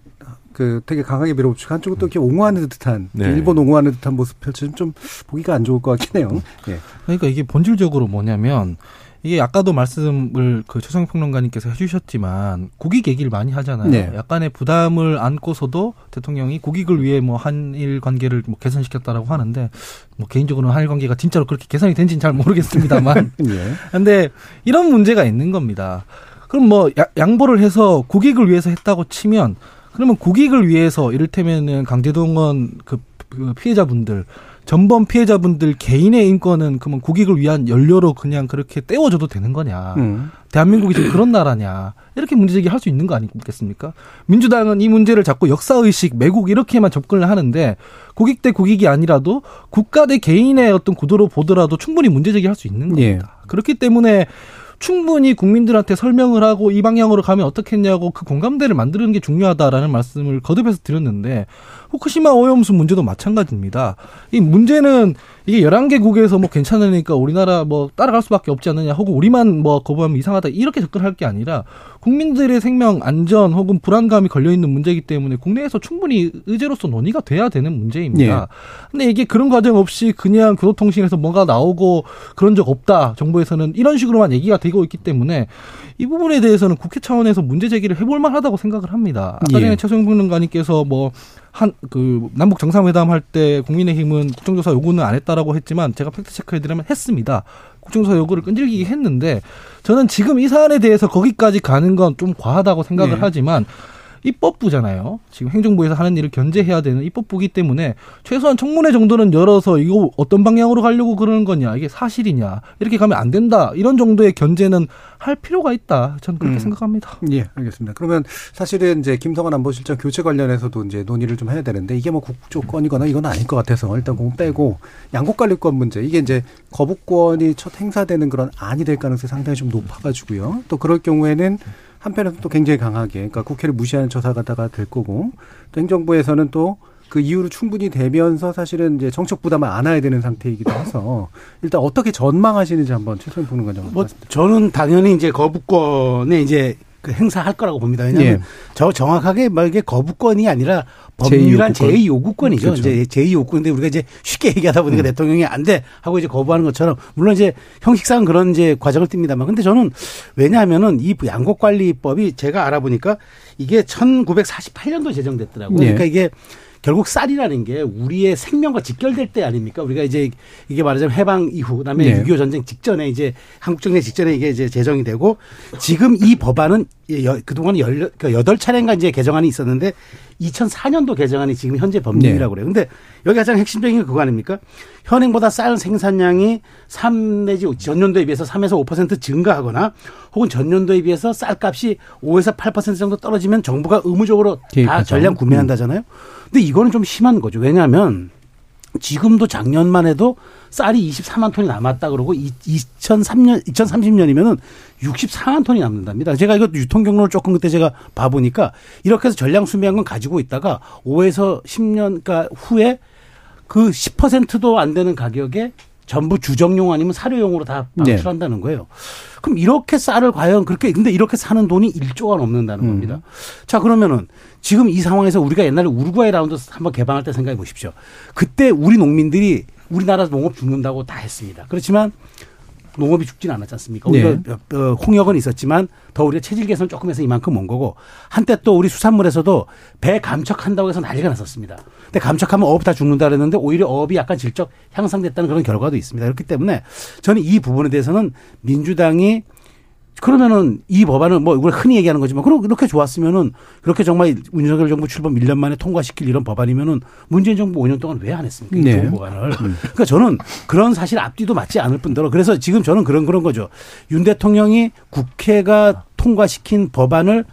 그 되게 강하게 밀어붙이고 한쪽은 또 이렇게 옹호하는 듯한 네. 일본 옹호하는 듯한 모습 펼치면 좀 보기가 안 좋을 것 같긴 해요. 예. 그러니까 이게 본질적으로 뭐냐면 이게 아까도 말씀을 그 최성 평론가님께서 해주셨지만 국익 얘기를 많이 하잖아요. 네. 약간의 부담을 안고서도 대통령이 국익을 위해 뭐 한일 관계를 뭐 개선시켰다라고 하는데 뭐 개인적으로는 한일 관계가 진짜로 그렇게 개선이 된지는 잘 모르겠습니다만 예. 근데 이런 문제가 있는 겁니다. 그럼 뭐 야- 양보를 해서 국익을 위해서 했다고 치면 그러면 국익을 위해서 이를테면은 강제동원 그, 그 피해자분들 전범 피해자분들 개인의 인권은 그러면 국익을 위한 연료로 그냥 그렇게 떼워줘도 되는 거냐? 음. 대한민국이 지금 그런 나라냐? 이렇게 문제제기 할 수 있는 거 아니겠습니까? 민주당은 이 문제를 자꾸 역사의식, 매국 이렇게만 접근을 하는데 국익 대 국익이 아니라도 국가 대 개인의 어떤 구도로 보더라도 충분히 문제제기 할 수 있는 겁니다. 예. 그렇기 때문에 충분히 국민들한테 설명을 하고 이 방향으로 가면 어떻겠냐고 그 공감대를 만드는 게 중요하다라는 말씀을 거듭해서 드렸는데 후쿠시마 오염수 문제도 마찬가지입니다. 이 문제는 이게 11개국에서 뭐 괜찮으니까 우리나라 뭐 따라갈 수밖에 없지 않느냐 혹은 우리만 뭐 거부하면 이상하다 이렇게 접근할 게 아니라 국민들의 생명 안전 혹은 불안감이 걸려 있는 문제이기 때문에 국내에서 충분히 의제로서 논의가 돼야 되는 문제입니다. 근데 이게 그런 과정 없이 그냥 교도통신에서 뭔가 나오고 그런 적 없다. 정부에서는 이런 식으로만 얘기가 되고 있기 때문에 이 부분에 대해서는 국회 차원에서 문제 제기를 해볼 만하다고 생각을 합니다. 아까 예. 전에 최소영 평론가님께서 뭐한 그 남북 정상회담 할 때 국민의힘은 국정조사 요구는 안 했다라고 했지만 제가 팩트 체크해드리면 했습니다. 국정조사 요구를 끈질기게 했는데 저는 지금 이 사안에 대해서 거기까지 가는 건 좀 과하다고 생각을 네. 하지만 입법부잖아요. 지금 행정부에서 하는 일을 견제해야 되는 입법부기 때문에 최소한 청문회 정도는 열어서 이거 어떤 방향으로 가려고 그러는 거냐, 이게 사실이냐, 이렇게 가면 안 된다, 이런 정도의 견제는 할 필요가 있다. 저는 그렇게 음. 생각합니다. 예, 알겠습니다. 그러면 사실은 이제 김성환 안보실장 교체 관련해서도 이제 논의를 좀 해야 되는데 이게 뭐 국조건이거나 이건 아닐 것 같아서 일단 그거 빼고 양국관리권 문제 이게 이제 거부권이 첫 행사되는 그런 안이 될 가능성이 상당히 좀 높아가지고요. 또 그럴 경우에는 한편에서 또 굉장히 강하게 그러니까 국회를 무시하는 처사가 될 거고 또 행정부에서는 또 그 이유로 충분히 되면서 사실은 이제 정책 부담을 안아야 되는 상태이기도 해서 일단 어떻게 전망하시는지 한번 최소한 보는 건좀 뭐 저는 당연히 이제 거부권에 이제 그 행사할 거라고 봅니다. 왜냐하면 예. 저 정확하게 말 이게 거부권이 아니라 법률한 제2요구권. 제2 요구권이죠. 그렇죠. 이제 제2 요구인데 우리가 이제 쉽게 얘기하다 보니까 대통령이 안 돼 하고 이제 거부하는 것처럼 물론 이제 형식상 그런 이제 과정을 띱니다만 근데 저는 왜냐하면은 이 양곡관리법이 제가 알아보니까 이게 1948년도 제정됐더라고요. 예. 그러니까 이게 결국 쌀이라는 게 우리의 생명과 직결될 때 아닙니까? 우리가 이제 이게 말하자면 해방 이후 그다음에 네. 6.25 전쟁 직전에 이제 한국 정쟁 직전에 이게 이제 제정이 되고 지금 이 법안은 여- 그동안 열, 그 여덟 차례인가 이제 개정안이 있었는데 2004년도 개정안이 지금 현재 법률이라고 그래요. 근데 여기 가장 핵심적인 게 그거 아닙니까? 현행보다 쌀 생산량이 3 내지 전년도에 비해서 3에서 5% 증가하거나 혹은 전년도에 비해서 쌀값이 5에서 8% 정도 떨어지면 정부가 의무적으로 다. 전량 구매한다잖아요. 근데 이거는 좀 심한 거죠. 왜냐하면 지금도 작년만 해도 쌀이 24만 톤이 남았다 그러고 2003년 2030년이면은 64만 톤이 남는답니다. 제가 이거 유통 경로를 조금 그때 제가 봐 보니까 이렇게 해서 전량 수매한 건 가지고 있다가 5에서 10년 가 후에 그 10%도 안 되는 가격에 전부 주정용 아니면 사료용으로 다 네. 방출한다는 거예요. 그럼 이렇게 쌀을 과연 그렇게 근데 이렇게 사는 돈이 1조가 넘는다는 음. 겁니다. 자 그러면은 지금 이 상황에서 우리가 옛날에 우루과이 라운드 한번 개방할 때 생각해 보십시오. 그때 우리 농민들이 우리나라 농업 죽는다고 다 했습니다. 그렇지만 농업이 죽지는 않았지 않습니까? 네. 우리가 어, 홍역은 있었지만 더 우리가 체질 개선 조금 해서 이만큼 온 거고 한때 또 우리 수산물에서도 배 감척한다고 해서 난리가 났었습니다. 근데 감척하면 어업 다 죽는다 그랬는데 오히려 어업이 약간 질적 향상됐다는 그런 결과도 있습니다. 그렇기 때문에 저는 이 부분에 대해서는 민주당이 그러면은 이 법안은 뭐 이걸 흔히 얘기하는 거지만 그럼 이렇게 좋았으면은 그렇게 정말 윤석열 정부 출범 1년 만에 통과시킬 이런 법안이면은 문재인 정부 5년 동안 왜 안 했습니까? 이 네. 좋은 법안을. 그러니까 저는 그런 사실 앞뒤도 맞지 않을 뿐더러 그래서 지금 저는 그런 그런 거죠. 윤 대통령이 국회가 통과시킨 법안을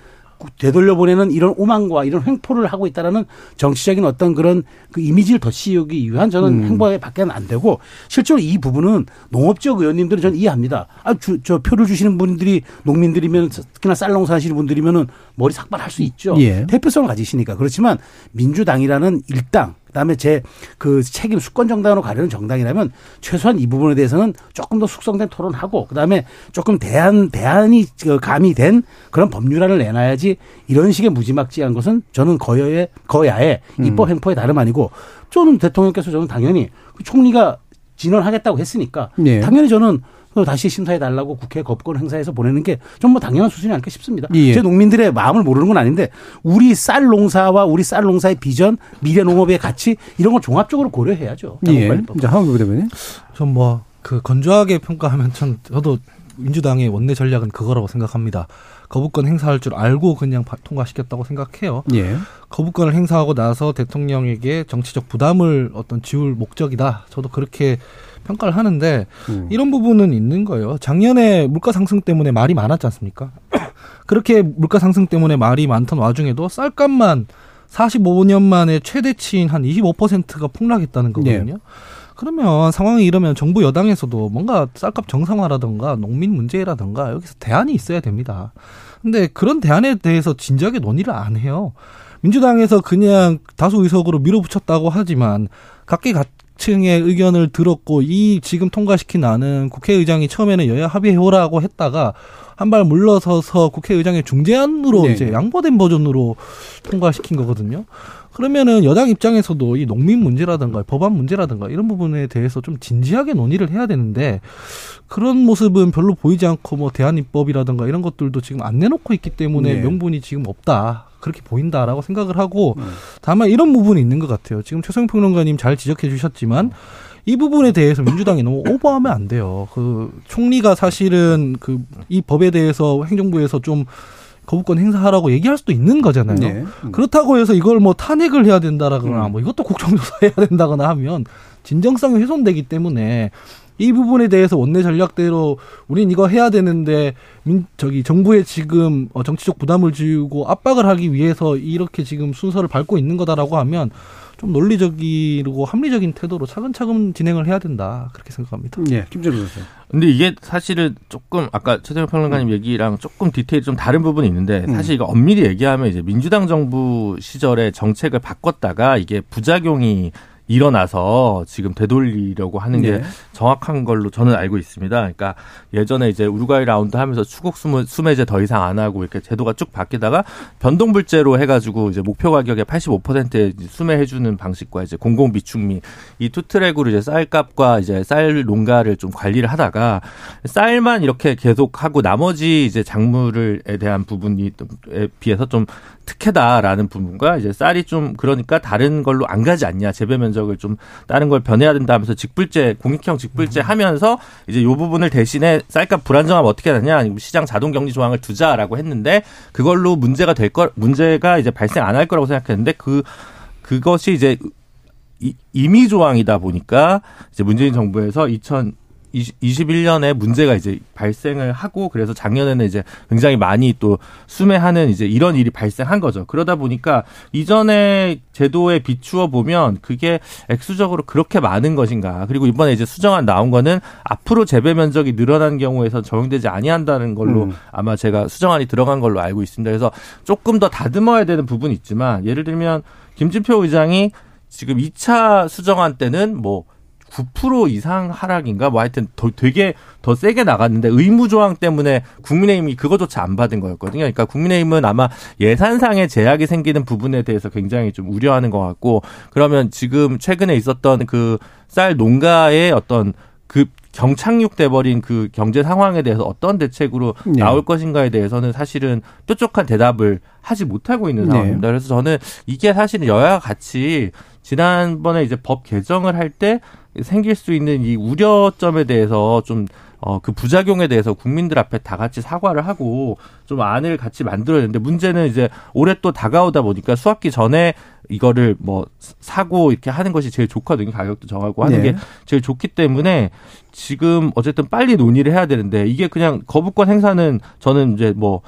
되돌려 보내는 이런 오만과 이런 횡포를 하고 있다라는 정치적인 어떤 그런 그 이미지를 덧씌우기 위한 저는 행보에 밖에는 안 되고 실제로 이 부분은 농업지역 의원님들은 저는 이해합니다. 아, 주, 저 표를 주시는 분들이 농민들이면 특히나 쌀 농사 하시는 분들이면은 머리 삭발할 수 있죠. 예. 대표성을 가지시니까 그렇지만 민주당이라는 일당 그다음에 제 그 책임 수권 정당으로 가려는 정당이라면 최소한 이 부분에 대해서는 조금 더 숙성된 토론하고 그다음에 조금 대안 대안이 그 감이 된 그런 법률안을 내놔야지 이런 식의 무지막지한 것은 저는 거여의 거야의 입법 행포의 다름 아니고 저는 대통령께서 저는 당연히 그 총리가 진언하겠다고 했으니까 네. 당연히 저는 그 다시 심사해 달라고 국회 거부권 행사해서 보내는 게 좀 뭐 당연한 수준이 아닐까 싶습니다. 예. 제 농민들의 마음을 모르는 건 아닌데 우리 쌀 농사와 우리 쌀 농사의 비전, 미래 농업의 가치 이런 걸 종합적으로 고려해야죠. 예. 양국관리법. 자, 하원기 부대변인. 전뭐 그 건조하게 평가하면 전 저도 민주당의 원내 전략은 그거라고 생각합니다. 거부권 행사할 줄 알고 그냥 바- 통과시켰다고 생각해요. 예. 거부권을 행사하고 나서 대통령에게 정치적 부담을 어떤 지울 목적이다. 저도 그렇게 평가를 하는데 음. 이런 부분은 있는 거예요. 작년에 물가 상승 때문에 말이 많았지 않습니까? 그렇게 물가 상승 때문에 말이 많던 와중에도 쌀값만 45년 만에 최대치인 한 25%가 폭락했다는 거거든요. 그러면 상황이 이러면 정부 여당에서도 뭔가 쌀값 정상화라든가 농민 문제라든가 여기서 대안이 있어야 됩니다. 근데 그런 대안에 대해서 진지하게 논의를 안 해요. 민주당에서 그냥 다수 의석으로 밀어붙였다고 하지만 각계 각층의 의견을 들었고 이 지금 통과시킨 안은 국회의장이 처음에는 여야 합의해오라고 했다가 한 발 물러서서 국회의장의 중재안으로 네. 이제 양보된 버전으로 통과시킨 거거든요. 그러면은 여당 입장에서도 이 농민 문제라든가 법안 문제라든가 이런 부분에 대해서 좀 진지하게 논의를 해야 되는데 그런 모습은 별로 보이지 않고 뭐 대한입법이라든가 이런 것들도 지금 안 내놓고 있기 때문에 네. 명분이 지금 없다. 그렇게 보인다라고 생각을 하고 다만 이런 부분이 있는 것 같아요. 지금 최성 평론가님 잘 지적해 주셨지만 이 부분에 대해서 민주당이 너무 오버하면 안 돼요. 그 총리가 사실은 그 이 법에 대해서 행정부에서 좀 거부권 행사하라고 얘기할 수도 있는 거잖아요. 네. 음. 그렇다고 해서 이걸 뭐 탄핵을 해야 된다라거나 뭐 이것도 국정조사해야 된다거나 하면 진정성이 훼손되기 때문에 이 부분에 대해서 원내 전략대로 우린 이거 해야 되는데 민 저기 정부에 지금 어, 정치적 부담을 지우고 압박을 하기 위해서 이렇게 지금 순서를 밟고 있는 거다라고 하면 좀 논리적이고 합리적인 태도로 차근차근 진행을 해야 된다 그렇게 생각합니다. 예, 김재로 교수. 근데 이게 사실은 조금 아까 최재형 평론가님 얘기랑 조금 디테일이 좀 다른 부분이 있는데 음. 사실 이거 엄밀히 얘기하면 이제 민주당 정부 시절에 정책을 바꿨다가 이게 부작용이 일어나서 지금 되돌리려고 하는 게 예. 정확한 걸로 저는 알고 있습니다. 그러니까 예전에 이제 우루과이 라운드 하면서 추곡 수매, 수매제 더 이상 안 하고 이렇게 제도가 쭉 바뀌다가 변동직불제로 해가지고 이제 목표 가격의 85%에 수매해주는 방식과 이제 공공 비축미 이 two track으로 이제 쌀값과 이제 쌀 농가를 좀 관리를 하다가 쌀만 이렇게 계속 하고 나머지 이제 작물을에 대한 부분이 에 비해서 좀 특혜다라는 부분과 이제 쌀이 좀 그러니까 다른 걸로 안 가지 않냐. 재배 면적을 좀 다른 걸 변해야 된다 하면서 직불제 공익형 직불제 하면서 이제 요 부분을 대신에 쌀값 불안정하면 어떻게 하느냐. 시장 자동 격리 조항을 두자라고 했는데 그걸로 문제가 될 거 문제가 이제 발생 안 할 거라고 생각했는데 그 그것이 이제 이- 임의 조항이다 보니까 이제 문재인 정부에서 2021년에 문제가 이제 발생을 하고 그래서 작년에는 이제 굉장히 많이 또 수매하는 이제 이런 일이 발생한 거죠. 그러다 보니까 이전에 제도에 비추어 보면 그게 액수적으로 그렇게 많은 것인가. 그리고 이번에 이제 수정안 나온 거는 앞으로 재배 면적이 늘어난 경우에선 적용되지 아니한다는 걸로 음. 아마 제가 수정안이 들어간 걸로 알고 있습니다. 그래서 조금 더 다듬어야 되는 부분이 있지만 예를 들면 김진표 의장이 지금 2차 수정안 때는 뭐 9% 이상 하락인가 뭐 하여튼 더 되게 더 세게 나갔는데 의무 조항 때문에 국민의힘이 그거조차 안 받은 거였거든요. 그러니까 국민의힘은 아마 예산상의 제약이 생기는 부분에 대해서 굉장히 좀 우려하는 것 같고 그러면 지금 최근에 있었던 그 쌀 농가의 어떤 그 경착륙돼 버린 그 경제 상황에 대해서 어떤 대책으로 네. 나올 것인가에 대해서는 사실은 뾰족한 대답을 하지 못하고 있는 네. 상황입니다. 그래서 저는 이게 사실은 여야가 같이 지난번에 이제 법 개정을 할 때 생길 수 있는 이 우려점에 대해서 좀 어, 그 부작용에 대해서 국민들 앞에 다 같이 사과를 하고 좀 안을 같이 만들어야 되는데 문제는 이제 올해 또 다가오다 보니까 수학기 전에 이거를 뭐 사고 이렇게 하는 것이 제일 좋거든요. 가격도 정하고 하는 네. 게 제일 좋기 때문에 지금 어쨌든 빨리 논의를 해야 되는데 이게 그냥 거부권 행사는 저는 이제 뭐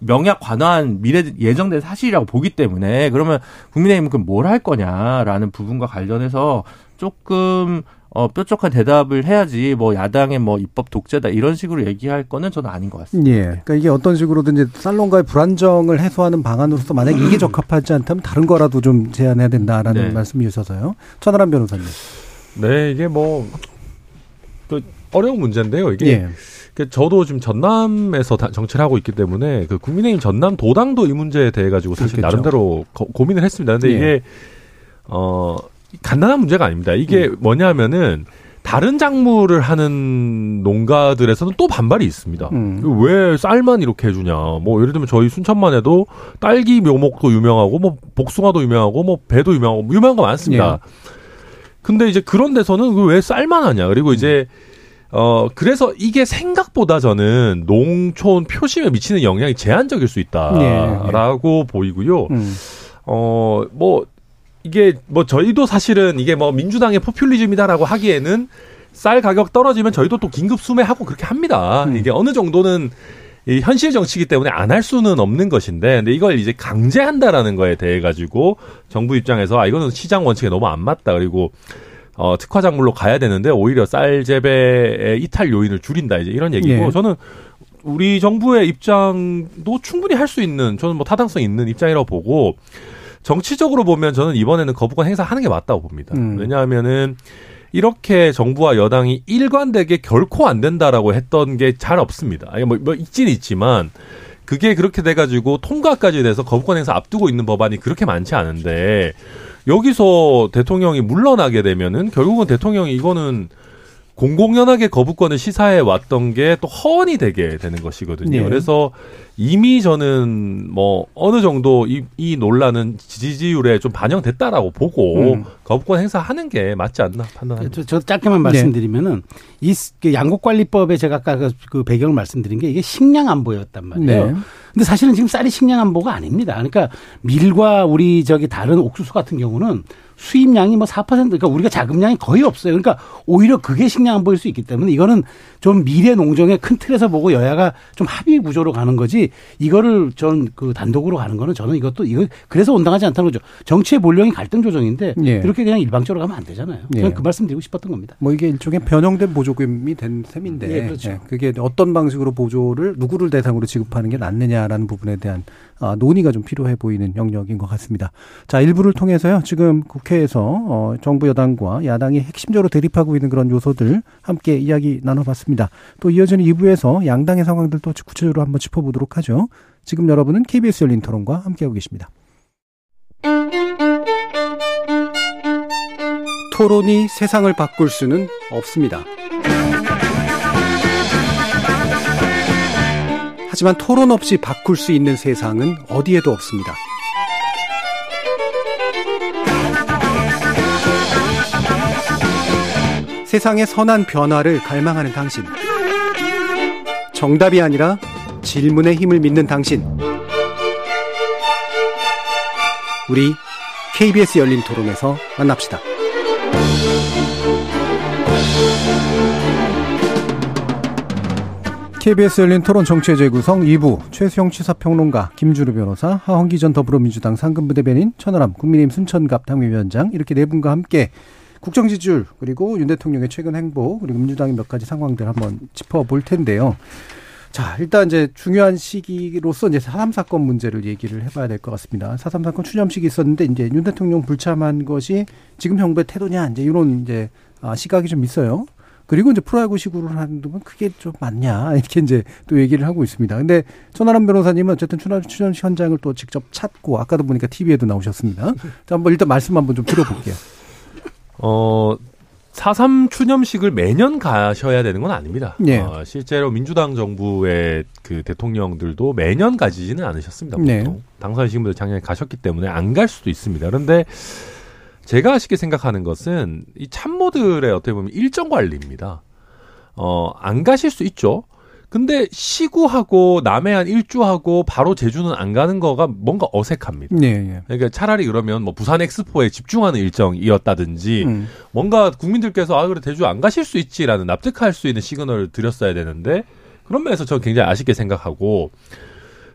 명약 관화한 미래 예정된 사실이라고 보기 때문에 그러면 국민의힘은 그럼 뭘 할 거냐라는 부분과 관련해서 조금 어 뾰족한 대답을 해야지 뭐 야당의 뭐 입법 독재다 이런 식으로 얘기할 거는 저는 아닌 것 같습니다. 예. 그러니까 이게 어떤 식으로든 이제 살롱가의 불안정을 해소하는 방안으로서 만약 이게 적합하지 않다면 다른 거라도 좀 제안해야 된다라는 네. 말씀이 주셔서요. 천하람 변호사님. 네, 이게 뭐, 그 어려운 문제인데요. 이게 예. 그 저도 지금 전남에서 다- 정치를 하고 있기 때문에 그 국민의힘 전남 도당도 이 문제에 대해 가지고 사실 그렇겠죠. 나름대로 거- 고민을 했습니다. 근데 예. 이게 어 간단한 문제가 아닙니다. 이게 음. 뭐냐면은 다른 작물을 하는 농가들에서는 또 반발이 있습니다. 음. 왜 쌀만 이렇게 해주냐? 뭐 예를 들면 저희 순천만 해도 딸기 묘목도 유명하고 뭐 복숭아도 유명하고 뭐 배도 유명하고 뭐 유명한 거 많습니다. 예. 근데 이제 그런 데서는 그왜 쌀만 하냐? 그리고 이제 어 그래서 이게 생각보다 저는 농촌 표심에 미치는 영향이 제한적일 수 예, 있다라고 보이고요. 음. 어, 뭐, 이게, 뭐, 저희도 사실은 이게 뭐, 민주당의 포퓰리즘이다라고 하기에는 쌀 가격 떨어지면 저희도 또 긴급 수매하고 그렇게 합니다. 음. 이게 어느 정도는 이 현실 정치이기 때문에 안 할 수는 없는 것인데, 근데 이걸 이제 강제한다라는 거에 대해 가지고 정부 입장에서 아, 이거는 시장 원칙에 너무 안 맞다. 그리고 어, 특화 작물로 가야 되는데 오히려 쌀 재배의 이탈 요인을 줄인다. 이제 이런 얘기고 예. 저는 우리 정부의 입장도 충분히 할 수 있는 저는 뭐 타당성 있는 입장이라고 보고 정치적으로 보면 저는 이번에는 거부권 행사하는 게 맞다고 봅니다. 음. 왜냐하면은 이렇게 정부와 여당이 일관되게 결코 안 된다라고 했던 게 잘 없습니다. 아니 뭐, 뭐 있긴 있지만 그게 그렇게 돼가지고 통과까지 돼서 거부권 행사 앞두고 있는 법안이 그렇게 많지 않은데 여기서 대통령이 물러나게 되면은 결국은 대통령이 이거는 공공연하게 거부권을 시사해 왔던 게 또 허언이 되게 되는 것이거든요. 네. 그래서 이미 저는 뭐 어느 정도 이, 이 논란은 지지율에 좀 반영됐다라고 보고 음. 거부권 행사하는 게 맞지 않나 판단합니다. 저, 저 짧게만 말씀드리면은 이그 양곡관리법에 제가 아까 그- 그 배경을 말씀드린 게 이게 식량 안보였단 말이에요. 네. 근데 사실은 지금 쌀이 식량 안보가 아닙니다. 그러니까 밀과 우리 저기 다른 옥수수 같은 경우는 수입량이 뭐 4% 그러니까 우리가 자금량이 거의 없어요. 그러니까 오히려 그게 식량 보일 수 있기 때문에 이거는 좀 미래 농정의 큰 틀에서 보고 여야가 좀 합의 구조로 가는 거지 이거를 전 그 단독으로 가는 거는 저는 이것도 이거 그래서 온당하지 않다는 거죠. 정치의 본령이 갈등 조정인데 예. 이렇게 그냥 일방적으로 가면 안 되잖아요. 저는 예. 그 말씀 드리고 싶었던 겁니다. 뭐 이게 일종의 변형된 보조금이 된 셈인데 예, 그렇죠. 그게 어떤 방식으로 보조를 누구를 대상으로 지급하는 게 낫느냐라는 부분에 대한 아, 논의가 좀 필요해 보이는 영역인 것 같습니다. 자, 일부를 통해서요. 지금 국회 에서 어, 정부 여당과 야당이 핵심적으로 대립하고 있는 그런 요소들 함께 이야기 나눠봤습니다. 또 이어지는 2부에서 양당의 상황들도 구체적으로 한번 짚어보도록 하죠. 지금 여러분은 KBS 열린 토론과 함께하고 계십니다. 토론이 세상을 바꿀 수는 없습니다. 하지만 토론 없이 바꿀 수 있는 세상은 어디에도 없습니다. 세상의 선한 변화를 갈망하는 당신. 정답이 아니라 질문의 힘을 믿는 당신. 우리 KBS 열린 토론에서 만납시다. KBS 열린 토론 정치의 재구성 2부 최수영 시사평론가 김주루 변호사 하헌기 전 더불어민주당 상근부 대변인 천하람 국민의힘 순천갑 당위위원장 이렇게 네 분과 함께 국정 지지율 그리고 윤 대통령의 최근 행보 그리고 민주당의 몇 가지 상황들 한번 짚어볼 텐데요. 자 일단 이제 중요한 시기로서 이제 4.3 사건 문제를 얘기를 해봐야 될 것 같습니다. 4.3 사건 추념식이 있었는데 이제 윤 대통령 불참한 것이 지금 정부의 태도냐 이제 이런 이제 아, 시각이 좀 있어요. 그리고 이제 프로야구 시구를 하는 동안 그게 좀 맞냐 이렇게 이제 또 얘기를 하고 있습니다. 근데 천하람 변호사님은 어쨌든 추념 추념식 현장을 또 직접 찾고 아까도 보니까 TV에도 나오셨습니다. 자, 한번 일단 말씀 한번 좀 들어볼게요. 어, 4.3 추념식을 매년 가셔야 되는 건 아닙니다. 예. 어, 실제로 민주당 정부의 그 대통령들도 매년 가지지는 않으셨습니다. 보통. 네. 당선이신 분들 작년에 가셨기 때문에 안 갈 수도 있습니다. 그런데 제가 아쉽게 생각하는 것은 이 참모들의 어떻게 보면 일정 관리입니다. 어, 안 가실 수 있죠. 근데 시구하고 남해안 일주하고 바로 제주는 안 가는 거가 뭔가 어색합니다. 네, 예. 그러니까 차라리 그러면 뭐 부산 엑스포에 집중하는 일정이었다든지 음. 뭔가 국민들께서 아 그래 대주 안 가실 수 있지라는 납득할 수 있는 시그널을 드렸어야 되는데 그런 면에서 저는 굉장히 아쉽게 생각하고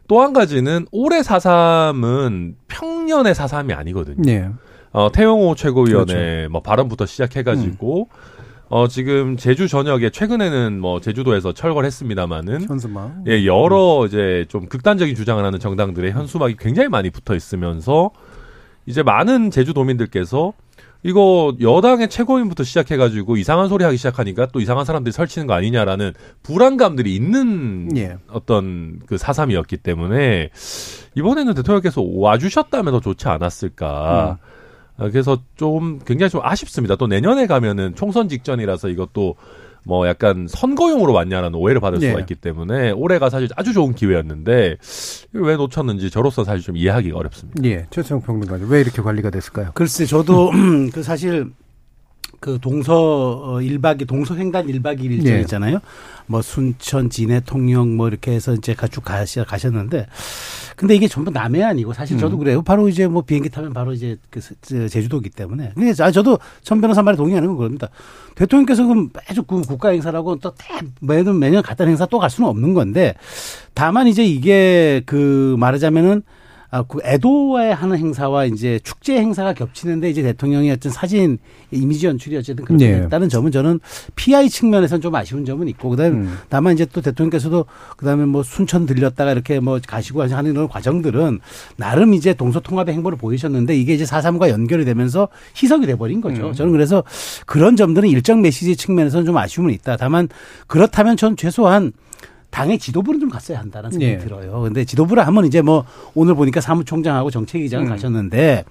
또 한 가지는 올해 4.3은 평년의 4.3이 아니거든요. 네. 어, 태영호 최고위원의 그렇죠. 뭐 발언부터 시작해가지고 음. 어, 지금 제주 전역에 최근에는 뭐 제주도에서 철거했습니다마는 현수막. 예, 여러 이제 좀 극단적인 주장을 하는 정당들의 현수막이 굉장히 많이 붙어 있으면서 이제 많은 제주도민들께서 이거 여당의 최고위원부터 시작해가지고 이상한 소리 하기 시작하니까 또 이상한 사람들이 설치는 거 아니냐라는 불안감들이 있는 예. 어떤 그 사삼이었기 때문에 이번에는 대통령께서 와주셨다면 더 좋지 않았을까. 아, 그래서 좀 굉장히 좀 아쉽습니다. 또 내년에 가면은 총선 직전이라서 이것도 뭐 약간 선거용으로 왔냐라는 오해를 받을 수가 예. 있기 때문에 올해가 사실 아주 좋은 기회였는데 왜 놓쳤는지 저로서 사실 좀 이해하기가 어렵습니다. 예. 최수영 평론가님 왜 이렇게 관리가 됐을까요? 글쎄 저도 그 사실 그 동서 1박 동서 횡단 1박 2일 일정 예. 있잖아요. 뭐 순천, 진해, 통영 뭐 이렇게 해서 이제 가쭉 가시, 가셨는데 근데 이게 전부 남해안이고 사실 저도 그래요. 바로 이제 뭐 비행기 타면 바로 이제 그 제주도기 때문에. 근데 아 저도 천 변호사 말에 동의하는 건 그럽니다. 대통령께서 그럼 매주 그 국가 행사라고 또 대- 매년 매년 갔다는 행사 또 갈 수는 없는 건데 다만 이제 이게 그 말하자면은 아, 그 애도에 하는 행사와 이제 축제 행사가 겹치는데 이제 대통령이 어떤 사진 이미지 연출이 어쨌든 그렇게 네. 됐다는 점은 저는 PI 측면에서는 좀 아쉬운 점은 있고 그다음에 음. 다만 이제 또 대통령께서도 그다음에 뭐 순천 들렸다가 이렇게 뭐 가시고 하는 이런 과정들은 나름 이제 동서통합의 행보를 보이셨는데 이게 이제 4.3과 연결이 되면서 희석이 돼버린 거죠. 음. 저는 그래서 그런 점들은 일정 메시지 측면에서는 좀 아쉬움은 있다. 다만 그렇다면 전 최소한 당의 지도부는 좀 갔어야 한다는 생각이 예. 들어요. 근데 지도부를 하면 이제 뭐 오늘 보니까 사무총장하고 정책위장을 음. 가셨는데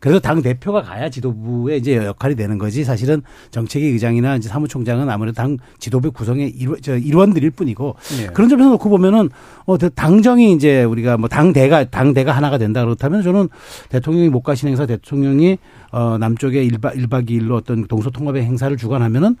그래도 당 대표가 가야 지도부의 이제 역할이 되는 거지 사실은 정책위 의장이나 이제 사무총장은 아무래도 당 지도부 구성의 일원, 저 일원들일 뿐이고 예. 그런 점에서 놓고 보면은 어 대- 당정이 이제 우리가 뭐 당대가 당대가 하나가 된다 그렇다면 저는 대통령이 못 가신 행사 대통령이 어 남쪽에 일박일박이일로 어떤 동서통합의 행사를 주관하면은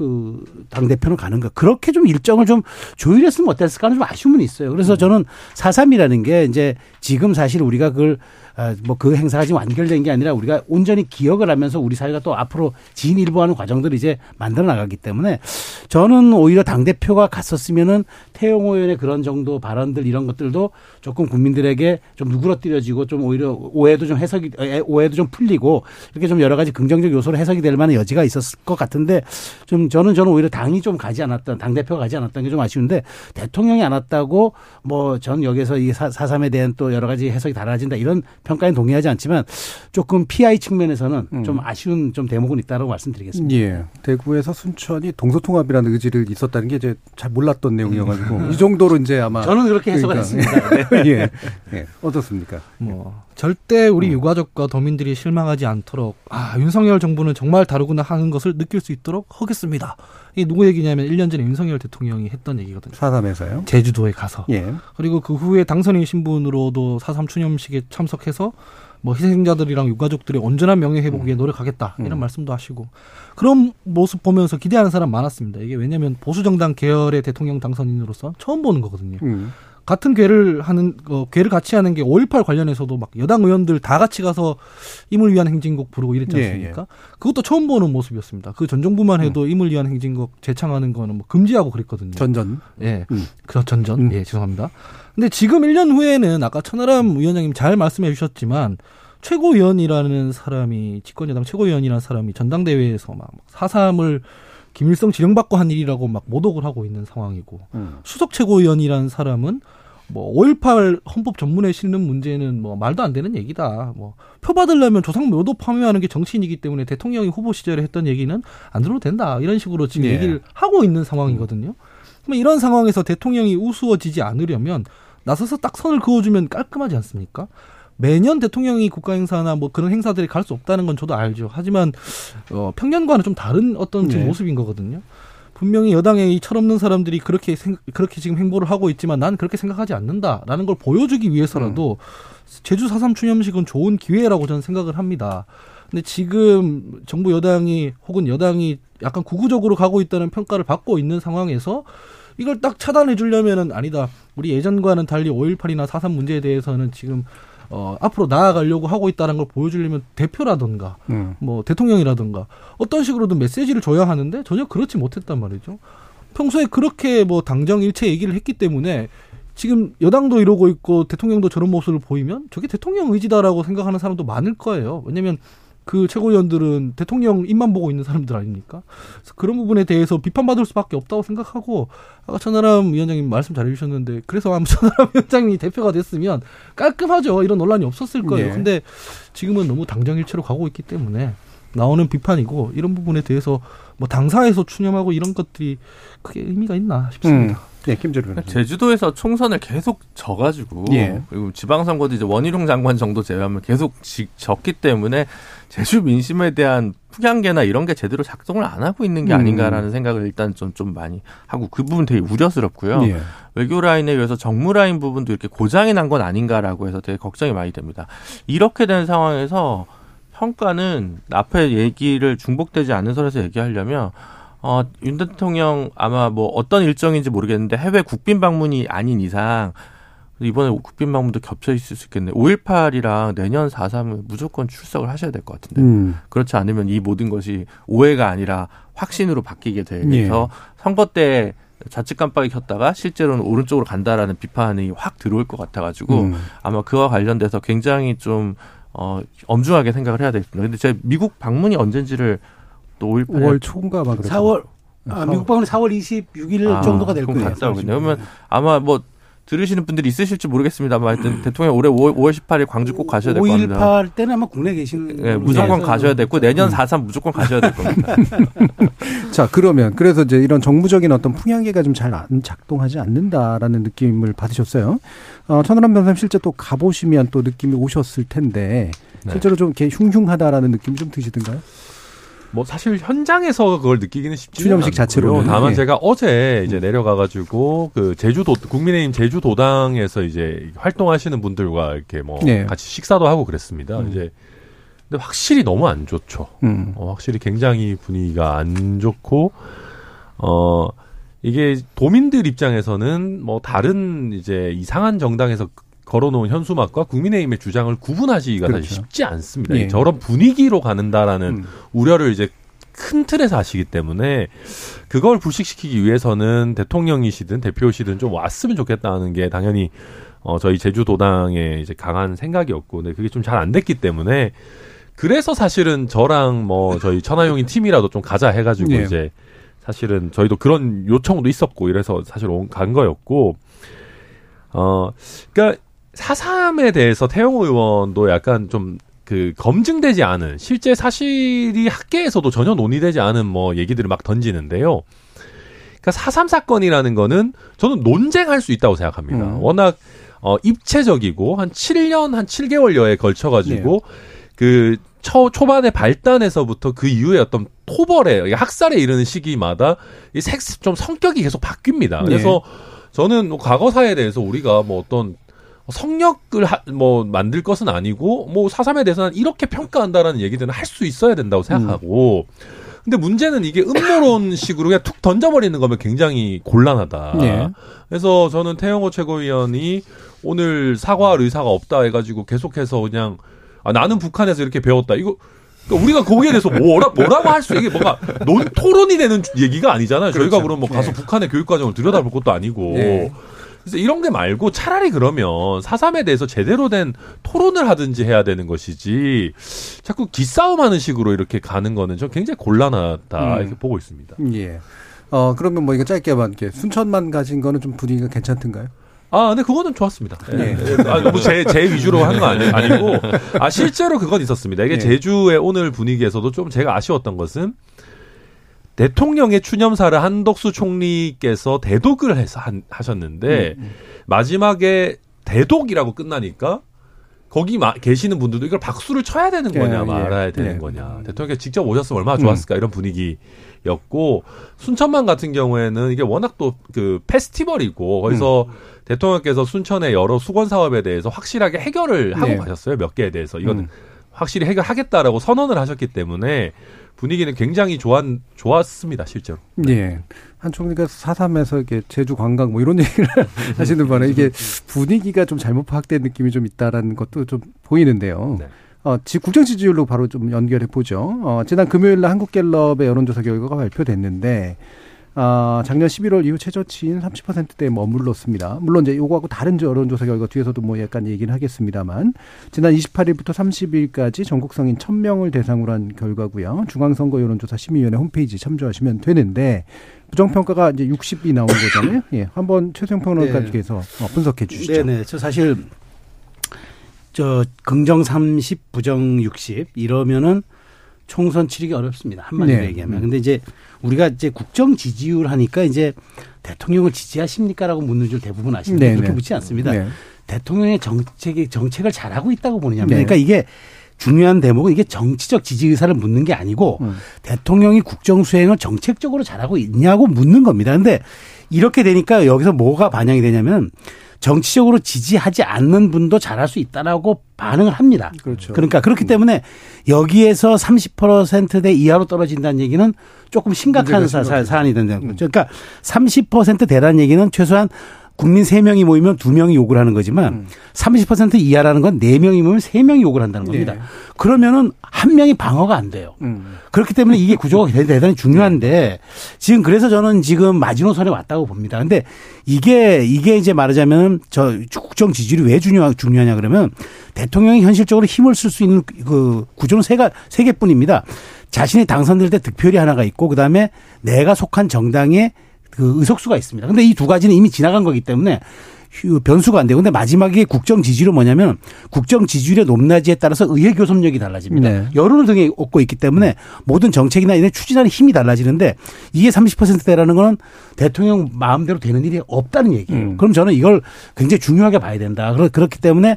그 당 대표는 가는 거. 그렇게 좀 일정을 좀 조율했으면 어땠을까 하는 좀 아쉬움은 있어요. 그래서 저는 4.3이라는 게 이제 지금 사실 우리가 그걸 아, 뭐 그 행사가 지금 완결된 게 아니라 우리가 온전히 기억을 하면서 우리 사회가 또 앞으로 진일보하는 과정들을 이제 만들어 나가기 때문에 저는 오히려 당 대표가 갔었으면은 태용호 의원의 그런 정도 발언들 이런 것들도 조금 국민들에게 좀 누그러뜨려지고 좀 오히려 오해도 좀 해석이 에, 오해도 좀 풀리고 이렇게 좀 여러 가지 긍정적 요소로 해석이 될 만한 여지가 있었을 것 같은데 좀 저는 저는 오히려 당이 좀 가지 않았던 당 대표가 가지 않았던 게 좀 아쉬운데 대통령이 안 왔다고 뭐 전 여기서 이 사삼에 대한 또 여러 가지 해석이 달라진다 이런 평가에 동의하지 않지만 조금 PI 측면에서는 음. 좀 아쉬운 좀 대목은 있다고 말씀드리겠습니다. 예. 대구에서 순천이 동서통합이라는 의지를 있었다는 게 이제 잘 몰랐던 내용이어가지고 이 정도로 이제 아마 저는 그렇게 해석을 그러니까. 했습니다. 네. 예. 예. 어떻습니까? 뭐 절대 우리 유가족과 도민들이 실망하지 않도록 아 윤석열 정부는 정말 다르구나 하는 것을 느낄 수 있도록 하겠습니다. 이게 누구 얘기냐면 1년 전에 윤석열 대통령이 했던 얘기거든요. 사삼에서요. 제주도에 가서 예. 그리고 그 후에 당선인 신분으로도 4.3 추념식에 참석해 서 뭐 희생자들이랑 유가족들의 온전한 명예 회복 위해 노력하겠다 이런 음. 말씀도 하시고 그런 모습 보면서 기대하는 사람 많았습니다. 이게 왜냐하면 보수 정당 계열의 대통령 당선인으로서 처음 보는 거거든요. 음. 같은 괴를 하는 어, 괴를 같이 하는 게 5.18 관련해서도 막 여당 의원들 다 같이 가서 임을 위한 행진곡 부르고 이랬지 예, 않습니까? 그것도 처음 보는 모습이었습니다. 그 전 정부만 해도 임을 위한 행진곡 재창하는 거는 뭐 금지하고 그랬거든요. 전전. 예. 음. 그 전전. 음. 예, 죄송합니다. 근데 지금 1년 후에는 아까 천하람 위원장님 잘 말씀해 주셨지만 최고위원이라는 사람이 집권여당 최고위원이라는 사람이 전당대회에서 막 사삼을 김일성 지령받고 한 일이라고 막 모독을 하고 있는 상황이고 음. 수석 최고위원이라는 사람은 뭐5.18 헌법 전문에 실는 문제는 뭐 말도 안 되는 얘기다. 뭐 표 받으려면 조상 묘도 파묘하는 게 정치인이기 때문에 대통령이 후보 시절에 했던 얘기는 안 들어도 된다. 이런 식으로 지금 예. 얘기를 하고 있는 상황이거든요. 그러면 이런 상황에서 대통령이 우스워지지 않으려면 나서서 딱 선을 그어주면 깔끔하지 않습니까? 매년 대통령이 국가 행사나 뭐 그런 행사들이 갈 수 없다는 건 저도 알죠. 하지만 어, 평년과는 좀 다른 어떤 지금 네. 모습인 거거든요. 분명히 여당의 이 철없는 사람들이 그렇게 생, 그렇게 지금 행보를 하고 있지만 난 그렇게 생각하지 않는다라는 걸 보여주기 위해서라도 제주 4.3 추념식은 좋은 기회라고 저는 생각을 합니다. 근데 지금 정부 여당이 혹은 여당이 약간 구구적으로 가고 있다는 평가를 받고 있는 상황에서 이걸 딱 차단해 주려면은 아니다. 우리 예전과는 달리 5.18이나 4.3 문제에 대해서는 지금 어, 앞으로 나아가려고 하고 있다는 걸 보여주려면 대표라든가 음. 뭐 대통령이라든가 어떤 식으로든 메시지를 줘야 하는데 전혀 그렇지 못했단 말이죠. 평소에 그렇게 뭐 당정 일체 얘기를 했기 때문에 지금 여당도 이러고 있고 대통령도 저런 모습을 보이면 저게 대통령 의지다라고 생각하는 사람도 많을 거예요. 왜냐면 그 최고위원들은 대통령 입만 보고 있는 사람들 아닙니까? 그래서 그런 부분에 대해서 비판받을 수밖에 없다고 생각하고 아까 천하람 위원장님 말씀 잘해주셨는데 그래서 아마 천하람 위원장님이 대표가 됐으면 깔끔하죠. 이런 논란이 없었을 거예요. 예. 근데 지금은 너무 당정일체로 가고 있기 때문에 나오는 비판이고 이런 부분에 대해서 뭐 당사에서 추념하고 이런 것들이 크게 의미가 있나 싶습니다. 음. 예, 김재룡 변호사님. 제주도에서 총선을 계속 져가지고 예. 그리고 지방선거도 이제 원희룡 장관 정도 제외하면 계속 지, 졌기 때문에 제주 민심에 대한 풍향계나 이런 게 제대로 작동을 안 하고 있는 게 음. 아닌가라는 생각을 일단 좀, 좀 많이 하고 그 부분 되게 우려스럽고요. 예. 외교 라인에 의해서 정무 라인 부분도 이렇게 고장이 난 건 아닌가라고 해서 되게 걱정이 많이 됩니다. 이렇게 된 상황에서 평가는 앞에 얘기를 중복되지 않는 선에서 얘기하려면 어, 윤 대통령 아마 뭐 어떤 일정인지 모르겠는데 해외 국빈 방문이 아닌 이상 이번에 국빈 방문도 겹쳐 있을 수 있겠네. 5.18이랑 내년 4.3을 무조건 출석을 하셔야 될 것 같은데. 음. 그렇지 않으면 이 모든 것이 오해가 아니라 확신으로 바뀌게 돼서 예. 선거 때 좌측 깜빡이 켰다가 실제로는 오른쪽으로 간다라는 비판이 확 들어올 것 같아가지고 음. 아마 그와 관련돼서 굉장히 좀 어, 엄중하게 생각을 해야 되겠습니다. 근데 제 미국 방문이 언젠지를 또 5.18에 5월 초인가 막 그랬죠. 4월 아, 미국 방문 4월 26일 아, 정도가 될 거예요. 갔다 오겠네요. 그러면 아마 뭐 들으시는 분들이 있으실지 모르겠습니다만 하여튼 대통령 올해 5월, 5월 18일 광주 꼭 가셔야 될 겁니다. 5.18 때는 아마 국내 계시는 예, 무조건 가셔야 됐고 내년 음. 4.3 무조건 가셔야 될 겁니다. 자, 그러면 그래서 이제 이런 정무적인 어떤 풍향계가 좀잘 작동하지 않는다라는 느낌을 받으셨어요. 어, 천하람 변호사님 실제 또 가보시면 또 느낌이 오셨을 텐데 네. 실제로 좀 이렇게 흉흉하다라는 느낌이 좀 드시던가요? 뭐 사실 현장에서 그걸 느끼기는 쉽지 추념식 자체로는. 다만 예. 제가 어제 이제 내려가가지고 그 제주도 국민의힘 제주도당에서 이제 활동하시는 분들과 이렇게 뭐 예. 같이 식사도 하고 그랬습니다. 음. 이제 근데 확실히 너무 안 좋죠. 음. 어, 확실히 굉장히 분위기가 안 좋고 어 이게 도민들 입장에서는 뭐 다른 이제 이상한 정당에서 걸어놓은 현수막과 국민의힘의 주장을 구분하시기가 그렇죠. 사실 쉽지 않습니다. 예. 저런 분위기로 가는다라는 음. 우려를 이제 큰 틀에서 하시기 때문에 그걸 불식시키기 위해서는 대통령이시든 대표시든 좀 왔으면 좋겠다는 게 당연히 어 저희 제주도당의 이제 강한 생각이었고 근데 그게 좀 잘 안 됐기 때문에 그래서 사실은 저랑 뭐 저희 천하용인 팀이라도 좀 가자 해가지고 예. 이제 사실은 저희도 그런 요청도 있었고 이래서 사실 온- 간 거였고 어 그러니까 사삼에 대해서 태용 의원도 약간 좀 그 검증되지 않은 실제 사실이 학계에서도 전혀 논의되지 않은 뭐 얘기들을 막 던지는데요. 그러니까 사삼 사건이라는 거는 저는 논쟁할 수 있다고 생각합니다. 음. 워낙 어 입체적이고 한 7년 한 7개월여에 걸쳐 가지고 그 초, 초반에 발단에서부터 그 이후에 어떤 토벌에 학살에 이르는 시기마다 이 섹스 좀 성격이 계속 바뀝니다. 그래서 저는 뭐 과거사에 대해서 우리가 뭐 어떤 성역을 하, 뭐 만들 것은 아니고 뭐 사삼에 대해서는 이렇게 평가한다라는 얘기들은 할 수 있어야 된다고 생각하고 근데 문제는 이게 음모론식으로 그냥 툭 던져버리는 거면 굉장히 곤란하다. 네. 그래서 저는 태영호 최고위원이 오늘 사과할 의사가 없다 해가지고 계속해서 그냥 아, 나는 북한에서 이렇게 배웠다. 이거 그러니까 우리가 거기에 대해서 뭐라 뭐라고 할 수 이게 뭔가 논 토론이 되는 얘기가 아니잖아요. 저희가 그렇죠. 그럼 뭐 가서 북한의 교육 과정을 들여다볼 것도 아니고. 네. 그래서 이런 게 말고 차라리 그러면 사삼에 대해서 제대로 된 토론을 하든지 해야 되는 것이지 자꾸 기싸움하는 식으로 이렇게 가는 거는 저 굉장히 곤란하다 음. 이렇게 보고 있습니다. 예. 어, 그러면 뭐 이거 짧게만 이렇게 순천만 가진 거는 좀 분위기가 괜찮던가요? 아, 근데 그거는 좋았습니다. 네. 예. 아, 뭐제 제 위주로 한거 아니, 아니 고 아 실제로 그건 있었습니다. 이게 네. 제주의 오늘 분위기에서도 좀 제가 아쉬웠던 것은 대통령의 추념사를 한덕수 총리께서 대독을 해서 한- 하셨는데 마지막에 대독이라고 끝나니까 거기 마- 계시는 분들도 이걸 박수를 쳐야 되는 거냐 예, 예. 말아야 되는 예. 거냐 대통령께서 직접 오셨으면 얼마나 좋았을까 이런 분위기였고 순천만 같은 경우에는 이게 워낙 또 그 페스티벌이고 거기서 대통령께서 순천의 여러 수건 사업에 대해서 확실하게 해결을 하고 네. 가셨어요 몇 개에 대해서 이거는 음. 확실히 해결하겠다라고 선언을 하셨기 때문에 분위기는 굉장히 좋았, 좋았습니다 실제로 예. 한 총리가 사삼에서 이렇게 제주 관광 뭐 이런 얘기를 하시는 바람에 이게 분위기가 좀 잘못 파악된 느낌이 좀 있다라는 것도 좀 보이는데요. 네. 어, 지, 국정 지지율로 바로 좀 연결해 보죠. 어, 지난 금요일 날 한국갤럽의 여론조사 결과가 발표됐는데, 아, 작년 11월 이후 최저치인 30%대에 머물렀습니다. 물론 이제 요거하고 다른 여론조사 결과 뒤에서도 뭐 약간 얘기는 하겠습니다만, 지난 28일부터 30일까지 전국 성인 1000명을 대상으로 한 결과고요. 중앙선거 여론조사 심의위원회 홈페이지 참조하시면 되는데, 부정평가가 이제 60이 나온 거잖아요. 예. 한번 최수영 평론가께서 어, 분석해 주시죠. 네 네. 저 사실 저 긍정 30, 부정 60 이러면은 총선 치르기 어렵습니다. 한마디로 네. 얘기하면. 음. 근데 이제 우리가 이제 국정 지지율 하니까 이제 대통령을 지지하십니까라고 묻는 줄 대부분 아십니다. 네, 그렇게 네. 묻지 않습니다. 네. 대통령의 정책이 정책을 잘하고 있다고 보느냐면 네. 그러니까 이게 중요한 대목은 이게 정치적 지지 의사를 묻는 게 아니고 음. 대통령이 국정 수행을 정책적으로 잘하고 있냐고 묻는 겁니다. 근데 이렇게 되니까 여기서 뭐가 반영이 되냐면 정치적으로 지지하지 않는 분도 잘할 수 있다라고 반응을 합니다. 그렇죠. 그러니까 그렇기 때문에 여기에서 30%대 이하로 떨어진다는 얘기는 조금 심각한 사, 사, 사안이 된다는 음. 거죠. 그러니까 30%대라는 얘기는 최소한 국민 3명이 모이면 2명이 욕을 하는 거지만 음. 30% 이하라는 건 4명이 모이면 3명이 욕을 한다는 겁니다. 네. 그러면은 한 명이 방어가 안 돼요. 음. 그렇기 때문에 이게 구조가 대- 대단히 중요한데 지금 그래서 저는 지금 마지노선에 왔다고 봅니다. 근데 이게 이게 이제 말하자면 저 국정 지지율이 왜 중요 중요하냐 그러면 대통령이 현실적으로 힘을 쓸 수 있는 그 구조는 세가 세 개뿐입니다. 자신이 당선될 때 득표율이 하나가 있고 그다음에 내가 속한 정당의 그 의석수가 있습니다. 근데 이 두 가지는 이미 지나간 거기 때문에 휴- 변수가 안 돼요. 근데 마지막에 국정 지지율은 뭐냐면 국정 지지율의 높낮이에 따라서 의회 교섭력이 달라집니다. 네. 여론을 등에 얻고 있기 때문에 모든 정책이나 이런 추진하는 힘이 달라지는데 이게 30%대라는 거는 대통령 마음대로 되는 일이 없다는 얘기예요. 음. 그럼 저는 이걸 굉장히 중요하게 봐야 된다. 그렇- 그렇기 때문에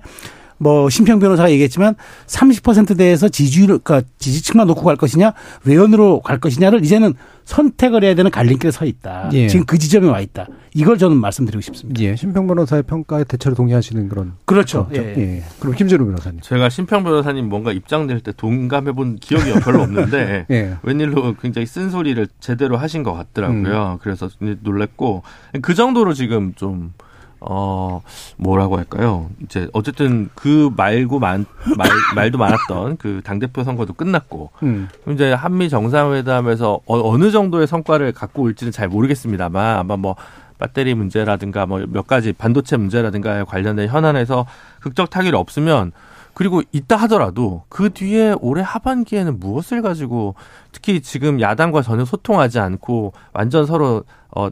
뭐 심평 변호사가 얘기했지만 30%대에서 지지율 그러니까 지지층만 놓고 갈 것이냐 외연으로 갈 것이냐를 이제는 선택을 해야 되는 갈림길에 서 있다. 예. 지금 그 지점에 와 있다. 이걸 저는 말씀드리고 싶습니다. 예, 심평 변호사의 평가에 대체로 동의하시는 그런. 그렇죠. 예. 예. 그럼 김재로 변호사님. 제가 신평 변호사님 뭔가 입장될 때 동감해 본 기억이 별로 없는데 예. 웬일로 굉장히 쓴 소리를 제대로 하신 것 같더라고요. 그래서 놀랬고 그 정도로 지금 좀 어 뭐라고 할까요? 이제 어쨌든 그 말고 만, 말 말도 많았던 그 당 대표 선거도 끝났고 음. 이제 한미 정상회담에서 어, 느 정도의 성과를 갖고 올지는 잘 모르겠습니다만 아마 뭐 배터리 문제라든가 뭐 몇 가지 반도체 문제라든가 관련된 현안에서 극적 타결이 없으면 그리고 있다 하더라도 그 뒤에 올해 하반기에는 무엇을 가지고 특히 지금 야당과 전혀 소통하지 않고 완전 서로 어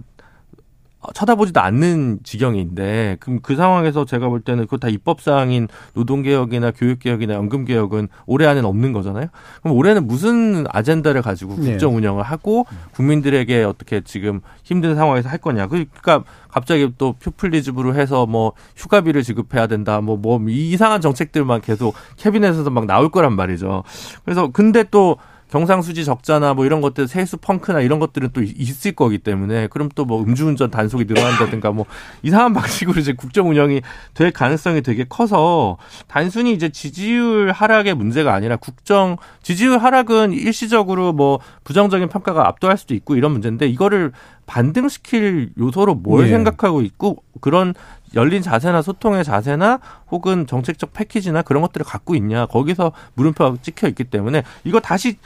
쳐다보지도 않는 지경인데 그럼 그 상황에서 제가 볼 때는 그거 다 입법 사항인 노동 개혁이나 교육 개혁이나 연금 개혁은 올해 안에는 없는 거잖아요. 그럼 올해는 무슨 아젠다를 가지고 네. 국정 운영을 하고 국민들에게 어떻게 지금 힘든 상황에서 할 거냐. 그러니까 갑자기 또 퓨플리즘으로 해서 뭐 휴가비를 지급해야 된다. 뭐뭐 이상한 정책들만 계속 캐비넷에서 막 나올 거란 말이죠. 그래서 근데 또 경상수지 적자나 뭐 이런 것들 세수 펑크나 이런 것들은 또 있을 거기 때문에 그럼 또 뭐 음주운전 단속이 늘어난다든가 뭐 이상한 방식으로 이제 국정 운영이 될 가능성이 되게 커서 단순히 이제 지지율 하락의 문제가 아니라 국정 지지율 하락은 일시적으로 뭐 부정적인 평가가 압도할 수도 있고 이런 문제인데 이거를 반등시킬 요소로 뭘 예. 생각하고 있고 그런 열린 자세나 소통의 자세나 혹은 정책적 패키지나 그런 것들을 갖고 있냐 거기서 물음표가 찍혀 있기 때문에 이거 다시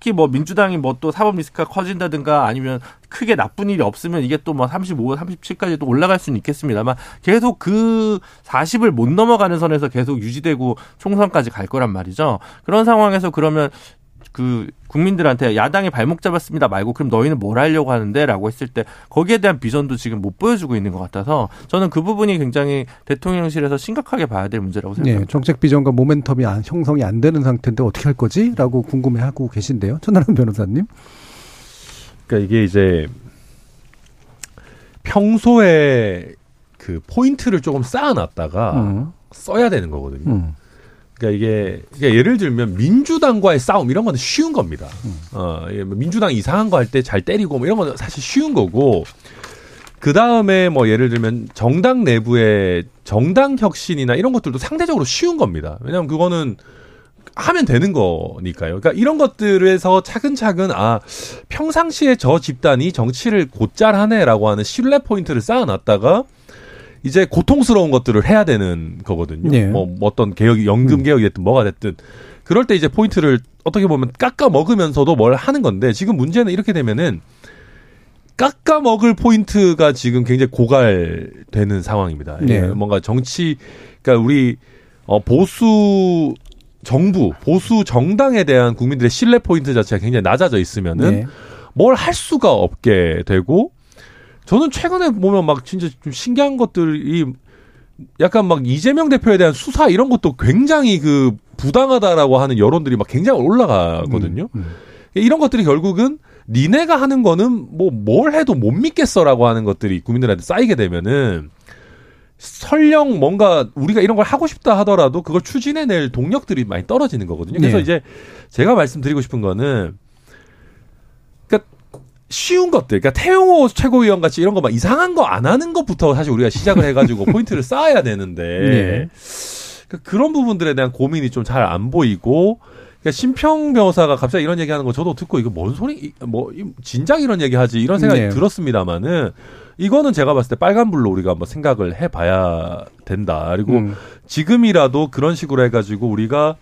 특히 뭐 민주당이 뭐 또 사법 리스크가 커진다든가 아니면 크게 나쁜 일이 없으면 이게 또 뭐 35, 37까지 또 올라갈 수는 있겠습니다만 계속 그 40을 못 넘어가는 선에서 계속 유지되고 총선까지 갈 거란 말이죠. 그런 상황에서 그러면 그 국민들한테 야당이 발목 잡았습니다 말고 그럼 너희는 뭘 하려고 하는데라고 했을 때 거기에 대한 비전도 지금 못 보여주고 있는 것 같아서 저는 그 부분이 굉장히 대통령실에서 심각하게 봐야 될 문제라고 네, 생각합니다. 정책 비전과 모멘텀이 안- 형성이 안 되는 상태인데 어떻게 할 거지? 라고 궁금해하고 계신데요. 천하람 변호사님. 그러니까 이게 이제 평소에 그 포인트를 조금 쌓아놨다가 음. 써야 되는 거거든요. 음. 그러니까 이게 그러니까 예를 들면 민주당과의 싸움 이런 거는 쉬운 겁니다. 어, 예, 뭐 민주당 이상한 거 할 때 잘 때리고 뭐 이런 건 사실 쉬운 거고 그 다음에 뭐 예를 들면 정당 내부의 정당 혁신이나 이런 것들도 상대적으로 쉬운 겁니다. 왜냐하면 그거는 하면 되는 거니까요. 그러니까 이런 것들에서 차근차근 아 평상시에 저 집단이 정치를 곧잘 하네라고 하는 신뢰 포인트를 쌓아놨다가 이제 고통스러운 것들을 해야 되는 거거든요. 네. 뭐 어떤 개혁이 연금 개혁이 됐든 뭐가 됐든 그럴 때 이제 포인트를 어떻게 보면 깎아 먹으면서도 뭘 하는 건데 지금 문제는 이렇게 되면은 깎아 먹을 포인트가 지금 굉장히 고갈되는 상황입니다. 이게 네. 뭔가 정치 그러니까 우리 어 보수 정부 보수 정당에 대한 국민들의 신뢰 포인트 자체가 굉장히 낮아져 있으면은 네. 뭘할 수가 없게 되고 저는 최근에 보면 막 진짜 좀 신기한 것들이 약간 막 이재명 대표에 대한 수사 이런 것도 굉장히 그 부당하다라고 하는 여론들이 막 굉장히 올라가거든요. 음, 음. 이런 것들이 결국은 니네가 하는 거는 뭐 뭘 해도 못 믿겠어라고 하는 것들이 국민들한테 쌓이게 되면은 설령 뭔가 우리가 이런 걸 하고 싶다 하더라도 그걸 추진해낼 동력들이 많이 떨어지는 거거든요. 그래서 네. 이제 제가 말씀드리고 싶은 거는 쉬운 것들, 그러니까 태용호 최고위원 같이 이런 거 막 이상한 거 안 하는 것부터 사실 우리가 시작을 해가지고 포인트를 쌓아야 되는데 네. 그러니까 그런 부분들에 대한 고민이 좀 잘 안 보이고 그러니까 심평 변호사가 갑자기 이런 얘기하는 거 저도 듣고 이거 뭔 소리 이- 뭐 이- 진작 이런 얘기하지 이런 생각이 네. 들었습니다만은 이거는 제가 봤을 때 빨간불로 우리가 한번 생각을 해봐야 된다 그리고 음. 지금이라도 그런 식으로 해가지고 우리가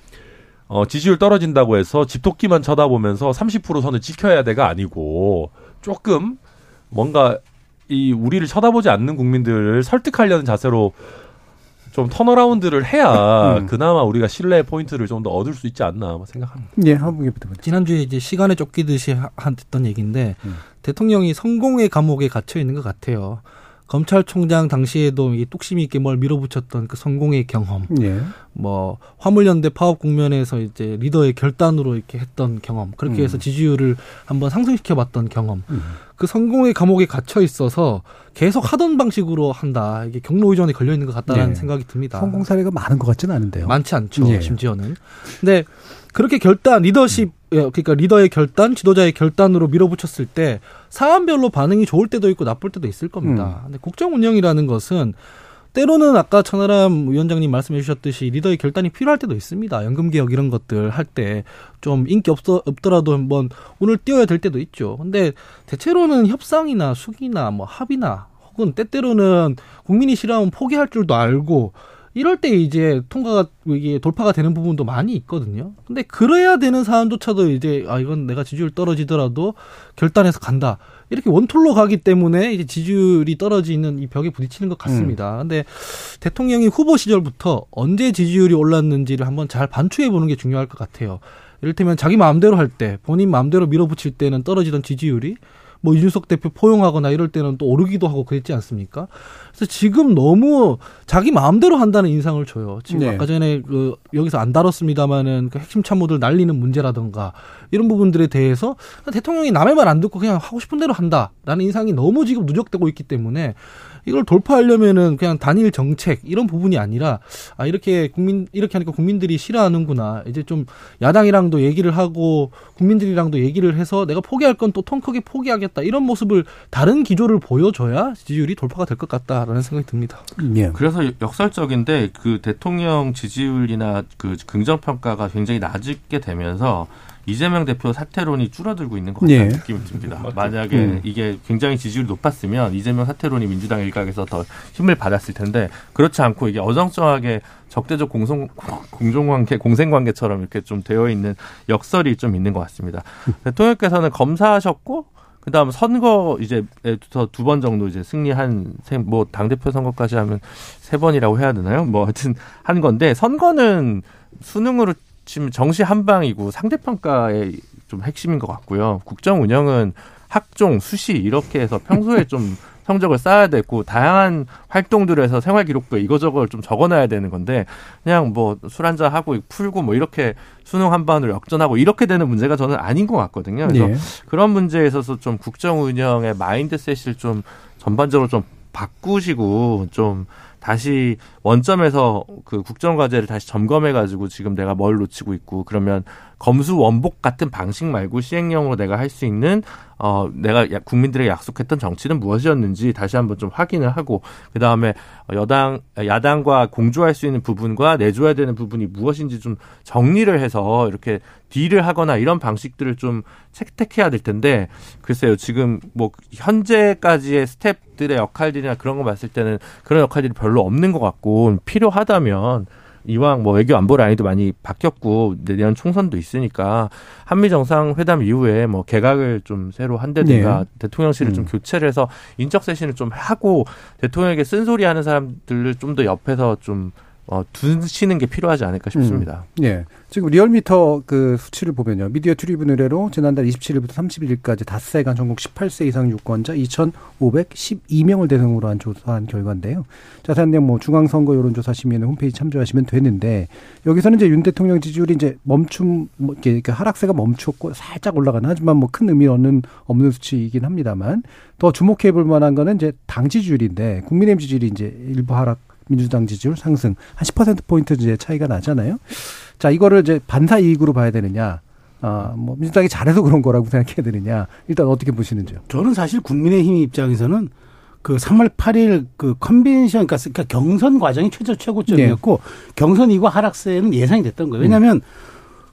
어, 지지율 떨어진다고 해서 집토끼만 쳐다보면서 30% 선을 지켜야 돼가 아니고 조금 뭔가 이 우리를 쳐다보지 않는 국민들을 설득하려는 자세로 좀 턴어라운드를 해야 음. 그나마 우리가 신뢰 포인트를 좀 더 얻을 수 있지 않나 생각합니다. 예, 한국에 부터 지난주에 이제 시간에 쫓기듯이 하- 했던 얘기인데 음. 대통령이 성공의 감옥에 갇혀 있는 것 같아요. 검찰총장 당시에도 이 뚝심 있게 뭘 밀어붙였던 그 성공의 경험, 예. 뭐 화물연대 파업 국면에서 이제 리더의 결단으로 이렇게 했던 경험, 그렇게 음. 해서 지지율을 한번 상승시켜봤던 경험, 음. 그 성공의 감옥에 갇혀 있어서 계속 하던 방식으로 한다. 이게 경로 의존에 걸려 있는 것 같다는 네. 생각이 듭니다. 성공 사례가 많은 것 같지는 않은데요. 많지 않죠. 예. 심지어는. 근데 그렇게 결단 리더십 예, 그러니까 리더의 결단, 지도자의 결단으로 밀어붙였을 때 사안별로 반응이 좋을 때도 있고 나쁠 때도 있을 겁니다. 음. 근데 국정 운영이라는 것은 때로는 아까 천하람 위원장님 말씀해 주셨듯이 리더의 결단이 필요할 때도 있습니다. 연금 개혁 이런 것들 할 때 좀 인기 없어, 없더라도 한번 오늘 뛰어야 될 때도 있죠. 근데 대체로는 협상이나 숙이나 뭐 합의나 혹은 때때로는 국민이 싫어하면 포기할 줄도 알고 이럴 때 이제 통과가 이게 돌파가 되는 부분도 많이 있거든요. 근데 그래야 되는 사안조차도 이제 아 이건 내가 지지율 떨어지더라도 결단해서 간다. 이렇게 원툴로 가기 때문에 이제 지지율이 떨어지는 이 벽에 부딪히는 것 같습니다. 음. 근데 대통령이 후보 시절부터 언제 지지율이 올랐는지를 한번 잘 반추해 보는 게 중요할 것 같아요. 이를테면 자기 마음대로 할 때, 본인 마음대로 밀어붙일 때는 떨어지던 지지율이 뭐 이준석 대표 포용하거나 이럴 때는 또 오르기도 하고 그랬지 않습니까? 그래서 지금 너무 자기 마음대로 한다는 인상을 줘요. 지금 네. 아까 전에 그 여기서 안 다뤘습니다마는 그 핵심 참모들 날리는 문제라든가 이런 부분들에 대해서 대통령이 남의 말 안 듣고 그냥 하고 싶은 대로 한다라는 인상이 너무 지금 누적되고 있기 때문에 이걸 돌파하려면은 그냥 단일 정책 이런 부분이 아니라 아 이렇게 국민 이렇게 하니까 국민들이 싫어하는구나 이제 좀 야당이랑도 얘기를 하고 국민들이랑도 얘기를 해서 내가 포기할 건 또 통 크게 포기하겠다 이런 모습을 다른 기조를 보여줘야 지지율이 돌파가 될 것 같다라는 생각이 듭니다. 예. 그래서 역설적인데 그 대통령 지지율이나 그 긍정 평가가 굉장히 낮게 되면서 이재명 대표 사퇴론이 줄어들고 있는 것 같다는 예. 느낌이 듭니다. 만약에 음. 이게 굉장히 지지율이 높았으면 이재명 사퇴론이 민주당 일각에서 더 힘을 받았을 텐데 그렇지 않고 이게 어정쩡하게 적대적 공성, 공종관계, 공생관계처럼 이렇게 좀 되어 있는 역설이 좀 있는 것 같습니다. 대통령께서는 검사하셨고 그다음 선거 이제부터 두번 정도 이제 승리한 셈- 뭐 당 대표 선거까지 하면 세 번이라고 해야 되나요? 뭐 하여튼 한 건데 선거는 수능으로 치면 정시 한방이고 상대평가의 좀 핵심인 것 같고요. 국정 운영은 학종, 수시 이렇게 해서 평소에 좀 성적을 쌓아야 되고 다양한 활동들에서 생활 기록부에 이거저거 좀 적어놔야 되는 건데 그냥 뭐 술 한잔 하고 풀고 뭐 이렇게 수능 한 반을 역전하고 이렇게 되는 문제가 저는 아닌 것 같거든요. 그래서 예. 그런 문제에 있어서 좀 국정 운영의 mindset을 좀 전반적으로 좀 바꾸시고 좀 다시 원점에서 그 국정 과제를 다시 점검해 가지고 지금 내가 뭘 놓치고 있고 그러면 검수 원복 같은 방식 말고 시행령으로 내가 할 수 있는 어 내가 야- 국민들에게 약속했던 정치는 무엇이었는지 다시 한번 좀 확인을 하고 그 다음에 여당 야당과 공조할 수 있는 부분과 내줘야 되는 부분이 무엇인지 좀 정리를 해서 이렇게 딜을 하거나 이런 방식들을 좀 채택해야 될 텐데 글쎄요 지금 뭐 현재까지의 스텝들의 역할들이나 그런 거 봤을 때는 그런 역할들이 별로 없는 것 같고 필요하다면 이왕 뭐 외교 안보 라인도 많이 바뀌었고 내년 총선도 있으니까 한미 정상 회담 이후에 뭐 개각을 좀 새로 한다든가 네. 대통령실을 좀 음. 교체를 해서 인적 쇄신을 좀 하고 대통령에게 쓴소리 하는 사람들을 좀 더 옆에서 좀 어, 두시는 게 필요하지 않을까 싶습니다. 예. 지금 리얼미터 그 수치를 보면요. 미디어 트리뷴 의뢰로 지난달 27일부터 31일까지 닷새간 전국 18세 이상 유권자 2,512명을 대상으로 한 조사한 결과인데요. 자세한 내용 뭐 중앙선거 여론조사 심의는 홈페이지 참조하시면 되는데 여기서는 이제 윤 대통령 지지율이 이제 멈춤 뭐 이렇게 하락세가 멈췄고 살짝 올라가는 하지만 뭐 큰 의미 없는 없는 수치이긴 합니다만 더 주목해 볼 만한 거는 이제 당 지지율인데 국민의힘 지지율이 이제 일부 하락 민주당 지지율 상승 한 10%포인트 이제 차이가 나잖아요. 자, 이거를 이제 반사 이익으로 봐야 되느냐. 아, 뭐, 민주당이 잘해서 그런 거라고 생각해야 되느냐. 일단 어떻게 보시는지요? 저는 사실 국민의힘 입장에서는 그 3월 8일 그 컨벤션, 그러니까 그러니까 경선 과정이 최저 최고점이었고 경선 이후 하락세는 예상이 됐던 거예요. 왜냐하면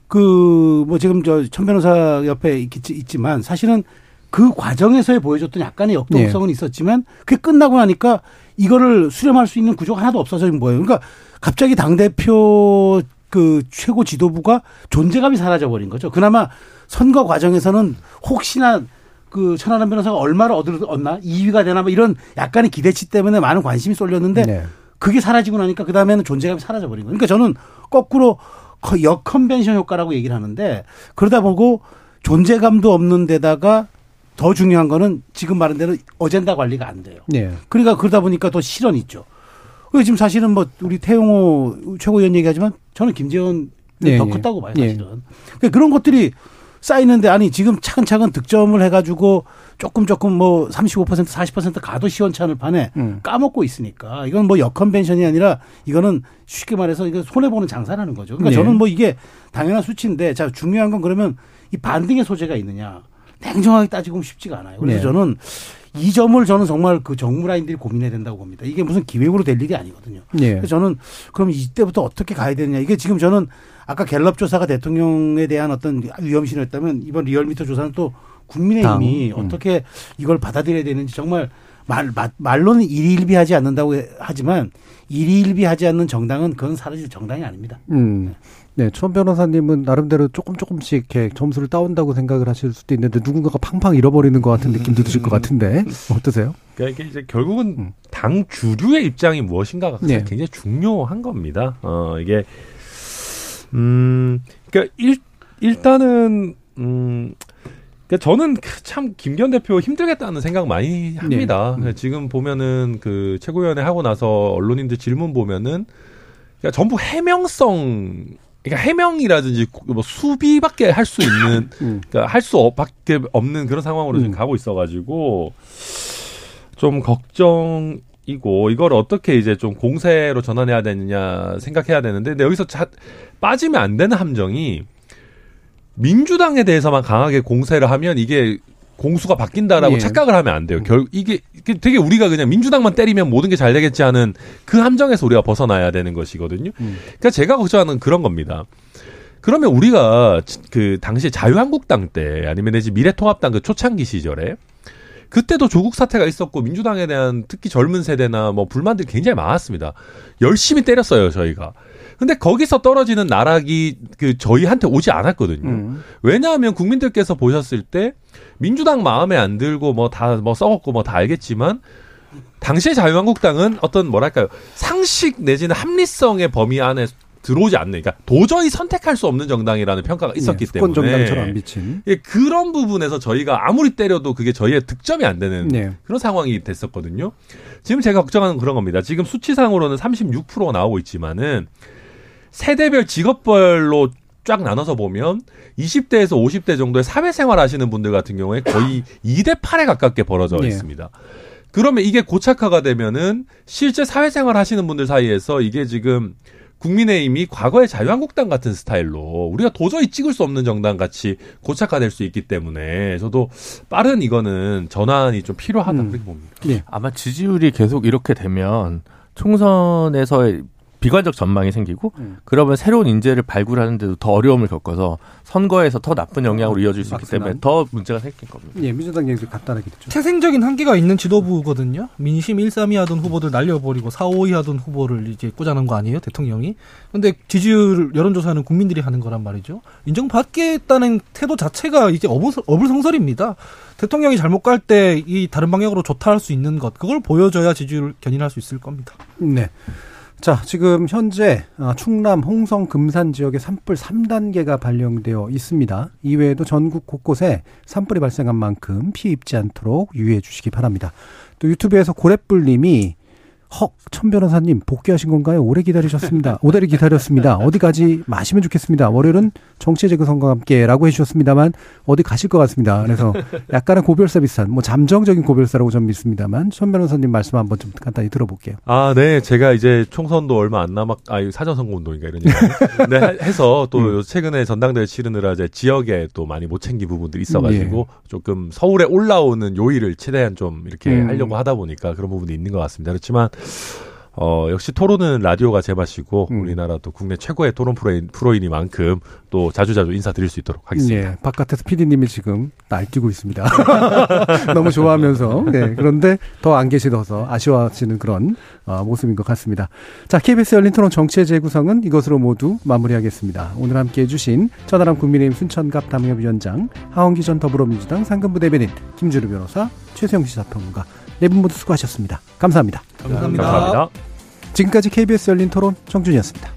그뭐 지금 저천 변호사 옆에 있, 있지만 사실은 그 과정에서의 보여줬던 약간의 역동성은 있었지만 그게 끝나고 나니까 이거를 수렴할 수 있는 구조가 하나도 없어진 거예요. 그러니까 갑자기 당 대표 그 최고 지도부가 존재감이 사라져 버린 거죠. 그나마 선거 과정에서는 혹시나 그 천하람 변호사가 얼마를 얻을 얻나 2위가 되나 뭐 이런 약간의 기대치 때문에 많은 관심이 쏠렸는데 네. 그게 사라지고 나니까 그 다음에는 존재감이 사라져 버린 거예요. 그러니까 저는 거꾸로 거- 역컨벤션 효과라고 얘기를 하는데 그러다 보고 존재감도 없는 데다가 더 중요한 거는 지금 말한 대로 어젠다 관리가 안 돼요. 네. 그러니까 그러다 보니까 또 실언이 있죠. 그 지금 사실은 뭐 우리 태용호 최고위원 얘기하지만 저는 김재원 예, 더 예. 컸다고 봐요 예. 사실은. 그러니까 그런 것들이 쌓이는데 아니 지금 차근차근 득점을 해가지고 조금 조금 뭐 35% 40% 가도 시원찮을 판에 음. 까먹고 있으니까 이건 뭐 역컨벤션이 아니라 이거는 쉽게 말해서 이거 손해 보는 장사라는 거죠. 그러니까 네. 저는 뭐 이게 당연한 수치인데 자 중요한 건 그러면 이 반등의 소재가 있느냐 냉정하게 따지고 쉽지가 않아요. 그래서 네. 저는 이 점을 저는 정말 그 정무라인들이 고민해야 된다고 봅니다. 이게 무슨 기획으로 될 일이 아니거든요. 예. 그래서 저는 그럼 이때부터 어떻게 가야 되느냐. 이게 지금 저는 아까 갤럽 조사가 대통령에 대한 어떤 위험신호였다면 이번 리얼미터 조사는 또 국민의힘이 당, 음. 어떻게 이걸 받아들여야 되는지 정말 말, 말 말로는 일희일비하지 않는다고 하지만 일희일비하지 않는 정당은 그건 사라질 정당이 아닙니다. 음. 네, 천 변호사님은 나름대로 조금 조금씩 이렇게 점수를 따온다고 생각을 하실 수도 있는데 누군가가 팡팡 잃어버리는 것 같은 느낌도 드실 것 같은데 어떠세요? 그러니까 이게 이제 결국은 음. 당 주류의 입장이 무엇인가가 네. 굉장히 중요한 겁니다. 어, 이게, 음, 그러니까 일, 일단은, 음, 그러니까 저는 그참 김기현 대표 힘들겠다는 생각 많이 합니다. 네. 음. 그러니까 지금 보면은 그 최고위원회 하고 나서 언론인들 질문 보면은 그러니까 전부 해명성 그러니까 해명이라든지 뭐 수비밖에 할 수 있는 음. 그러니까 할 수 밖에 없는 그런 상황으로 지금 음. 가고 있어가지고 좀 걱정 이고 이걸 어떻게 이제 좀 공세로 전환해야 되느냐 생각해야 되는데 근데 여기서 자, 빠지면 안 되는 함정이 민주당에 대해서만 강하게 공세를 하면 이게 공수가 바뀐다라고 예. 착각을 하면 안 돼요. 결 이게 이게 되게 우리가 그냥 민주당만 때리면 모든 게 잘 되겠지 하는 그 함정에서 우리가 벗어나야 되는 것이거든요. 음. 그러니까 제가 걱정하는 그런 겁니다. 그러면 우리가 지- 그 당시 자유한국당 때 아니면 내지 미래통합당 그 초창기 시절에 그때도 조국 사태가 있었고 민주당에 대한 특히 젊은 세대나 뭐 불만들이 굉장히 많았습니다. 열심히 때렸어요 저희가. 근데 거기서 떨어지는 나락이 그 저희한테 오지 않았거든요. 음. 왜냐하면 국민들께서 보셨을 때 민주당 마음에 안 들고 뭐다뭐 썩었고 뭐 다 알겠지만 당시의 자유한국당은 어떤 뭐랄까요 상식 내지는 합리성의 범위 안에 들어오지 않는 그러니까 도저히 선택할 수 없는 정당이라는 평가가 있었기 네, 때문에 정당처럼 안 비친. 예, 그런 부분에서 저희가 아무리 때려도 그게 저희의 득점이 안 되는 네. 그런 상황이 됐었거든요. 지금 제가 걱정하는 그런 겁니다. 지금 수치상으로는 36% 나오고 있지만은 세대별 직업별로 쫙 나눠서 보면 20대에서 50대 정도의 사회생활 하시는 분들 같은 경우에 거의 2대 8에 가깝게 벌어져 예. 있습니다. 그러면 이게 고착화가 되면은 실제 사회생활 하시는 분들 사이에서 이게 지금 국민의힘이 과거의 자유한국당 같은 스타일로 우리가 도저히 찍을 수 없는 정당 같이 고착화될 수 있기 때문에 저도 빠른 이거는 전환이 좀 필요하다 음. 그렇게 봅니다. 예. 아마 지지율이 계속 이렇게 되면 총선에서의 비관적 전망이 생기고 음. 그러면 새로운 인재를 발굴하는데도 더 어려움을 겪어서 선거에서 더 나쁜 영향으로 이어질 수 있기. 때문에 더 문제가 생길 겁니다. 예, 민주당 얘기 간단하게 듣죠. 태생적인 한계가 있는 지도부거든요. 민심 1, 3위 하던 후보들 날려버리고 4, 5위 하던 후보를 이제 꽂아놓은 거 아니에요, 대통령이? 근데 지지율 여론조사는 국민들이 하는 거란 말이죠. 인정받겠다는 태도 자체가 이제 어불, 어불성설입니다. 대통령이 잘못 갈 때 이 다른 방향으로 좋다 할 수 있는 것, 그걸 보여줘야 지지율 견인할 수 있을 겁니다. 네. 자, 지금 현재 아, 충남, 홍성, 금산 지역에 산불 3단계가 발령되어 있습니다. 이외에도 전국 곳곳에 산불이 발생한 만큼 피해 입지 않도록 유의해 주시기 바랍니다. 또 유튜브에서 고래뿔님이 헉, 천 변호사님 복귀하신 건가요? 오래 기다리셨습니다. 오래 기다렸습니다. 어디 가지 마시면 좋겠습니다. 월요일은 정치 재구성과 함께 라고 해주셨습니다만 어디 가실 것 같습니다. 그래서 약간의 고별사 비슷한 뭐 잠정적인 고별사라고 전 믿습니다만 천 변호사님 말씀 한번 좀 간단히 들어볼게요. 아, 네. 제가 이제 총선도 얼마 안 남았, 아, 이거 사전선거 운동인가 이런 얘기. 네, 해- 해서 또 음. 최근에 전당대회 치르느라 이제 지역에 또 많이 못 챙긴 부분들이 있어가지고 예. 조금 서울에 올라오는 요일을 최대한 좀 이렇게 음. 하려고 하다 보니까 그런 부분이 있는 것 같습니다. 그렇지만, 어, 역시 토론은 라디오가 제맛이고 음. 우리나라 또 국내 최고의 토론 프로인, 프로이니만큼 또 자주자주 인사드릴 수 있도록 하겠습니다. 예, 바깥에서 PD님이 지금 날뛰고 있습니다. 너무 좋아하면서. 네, 그런데 더 안 계시어서 아쉬워하시는 그런 어, 모습인 것 같습니다. 자, KBS 열린 토론 정치의 재구성은 이것으로 모두 마무리하겠습니다. 오늘 함께 해주신 천하람 국민의힘 순천갑 담협위원장, 하원기 전 더불어민주당 상근부 대변인, 김주루 변호사, 최수영 시사평론가 네 분 모두 수고하셨습니다. 감사합니다. 감사합니다. 감사합니다. 지금까지 KBS 열린 토론 정준이었습니다.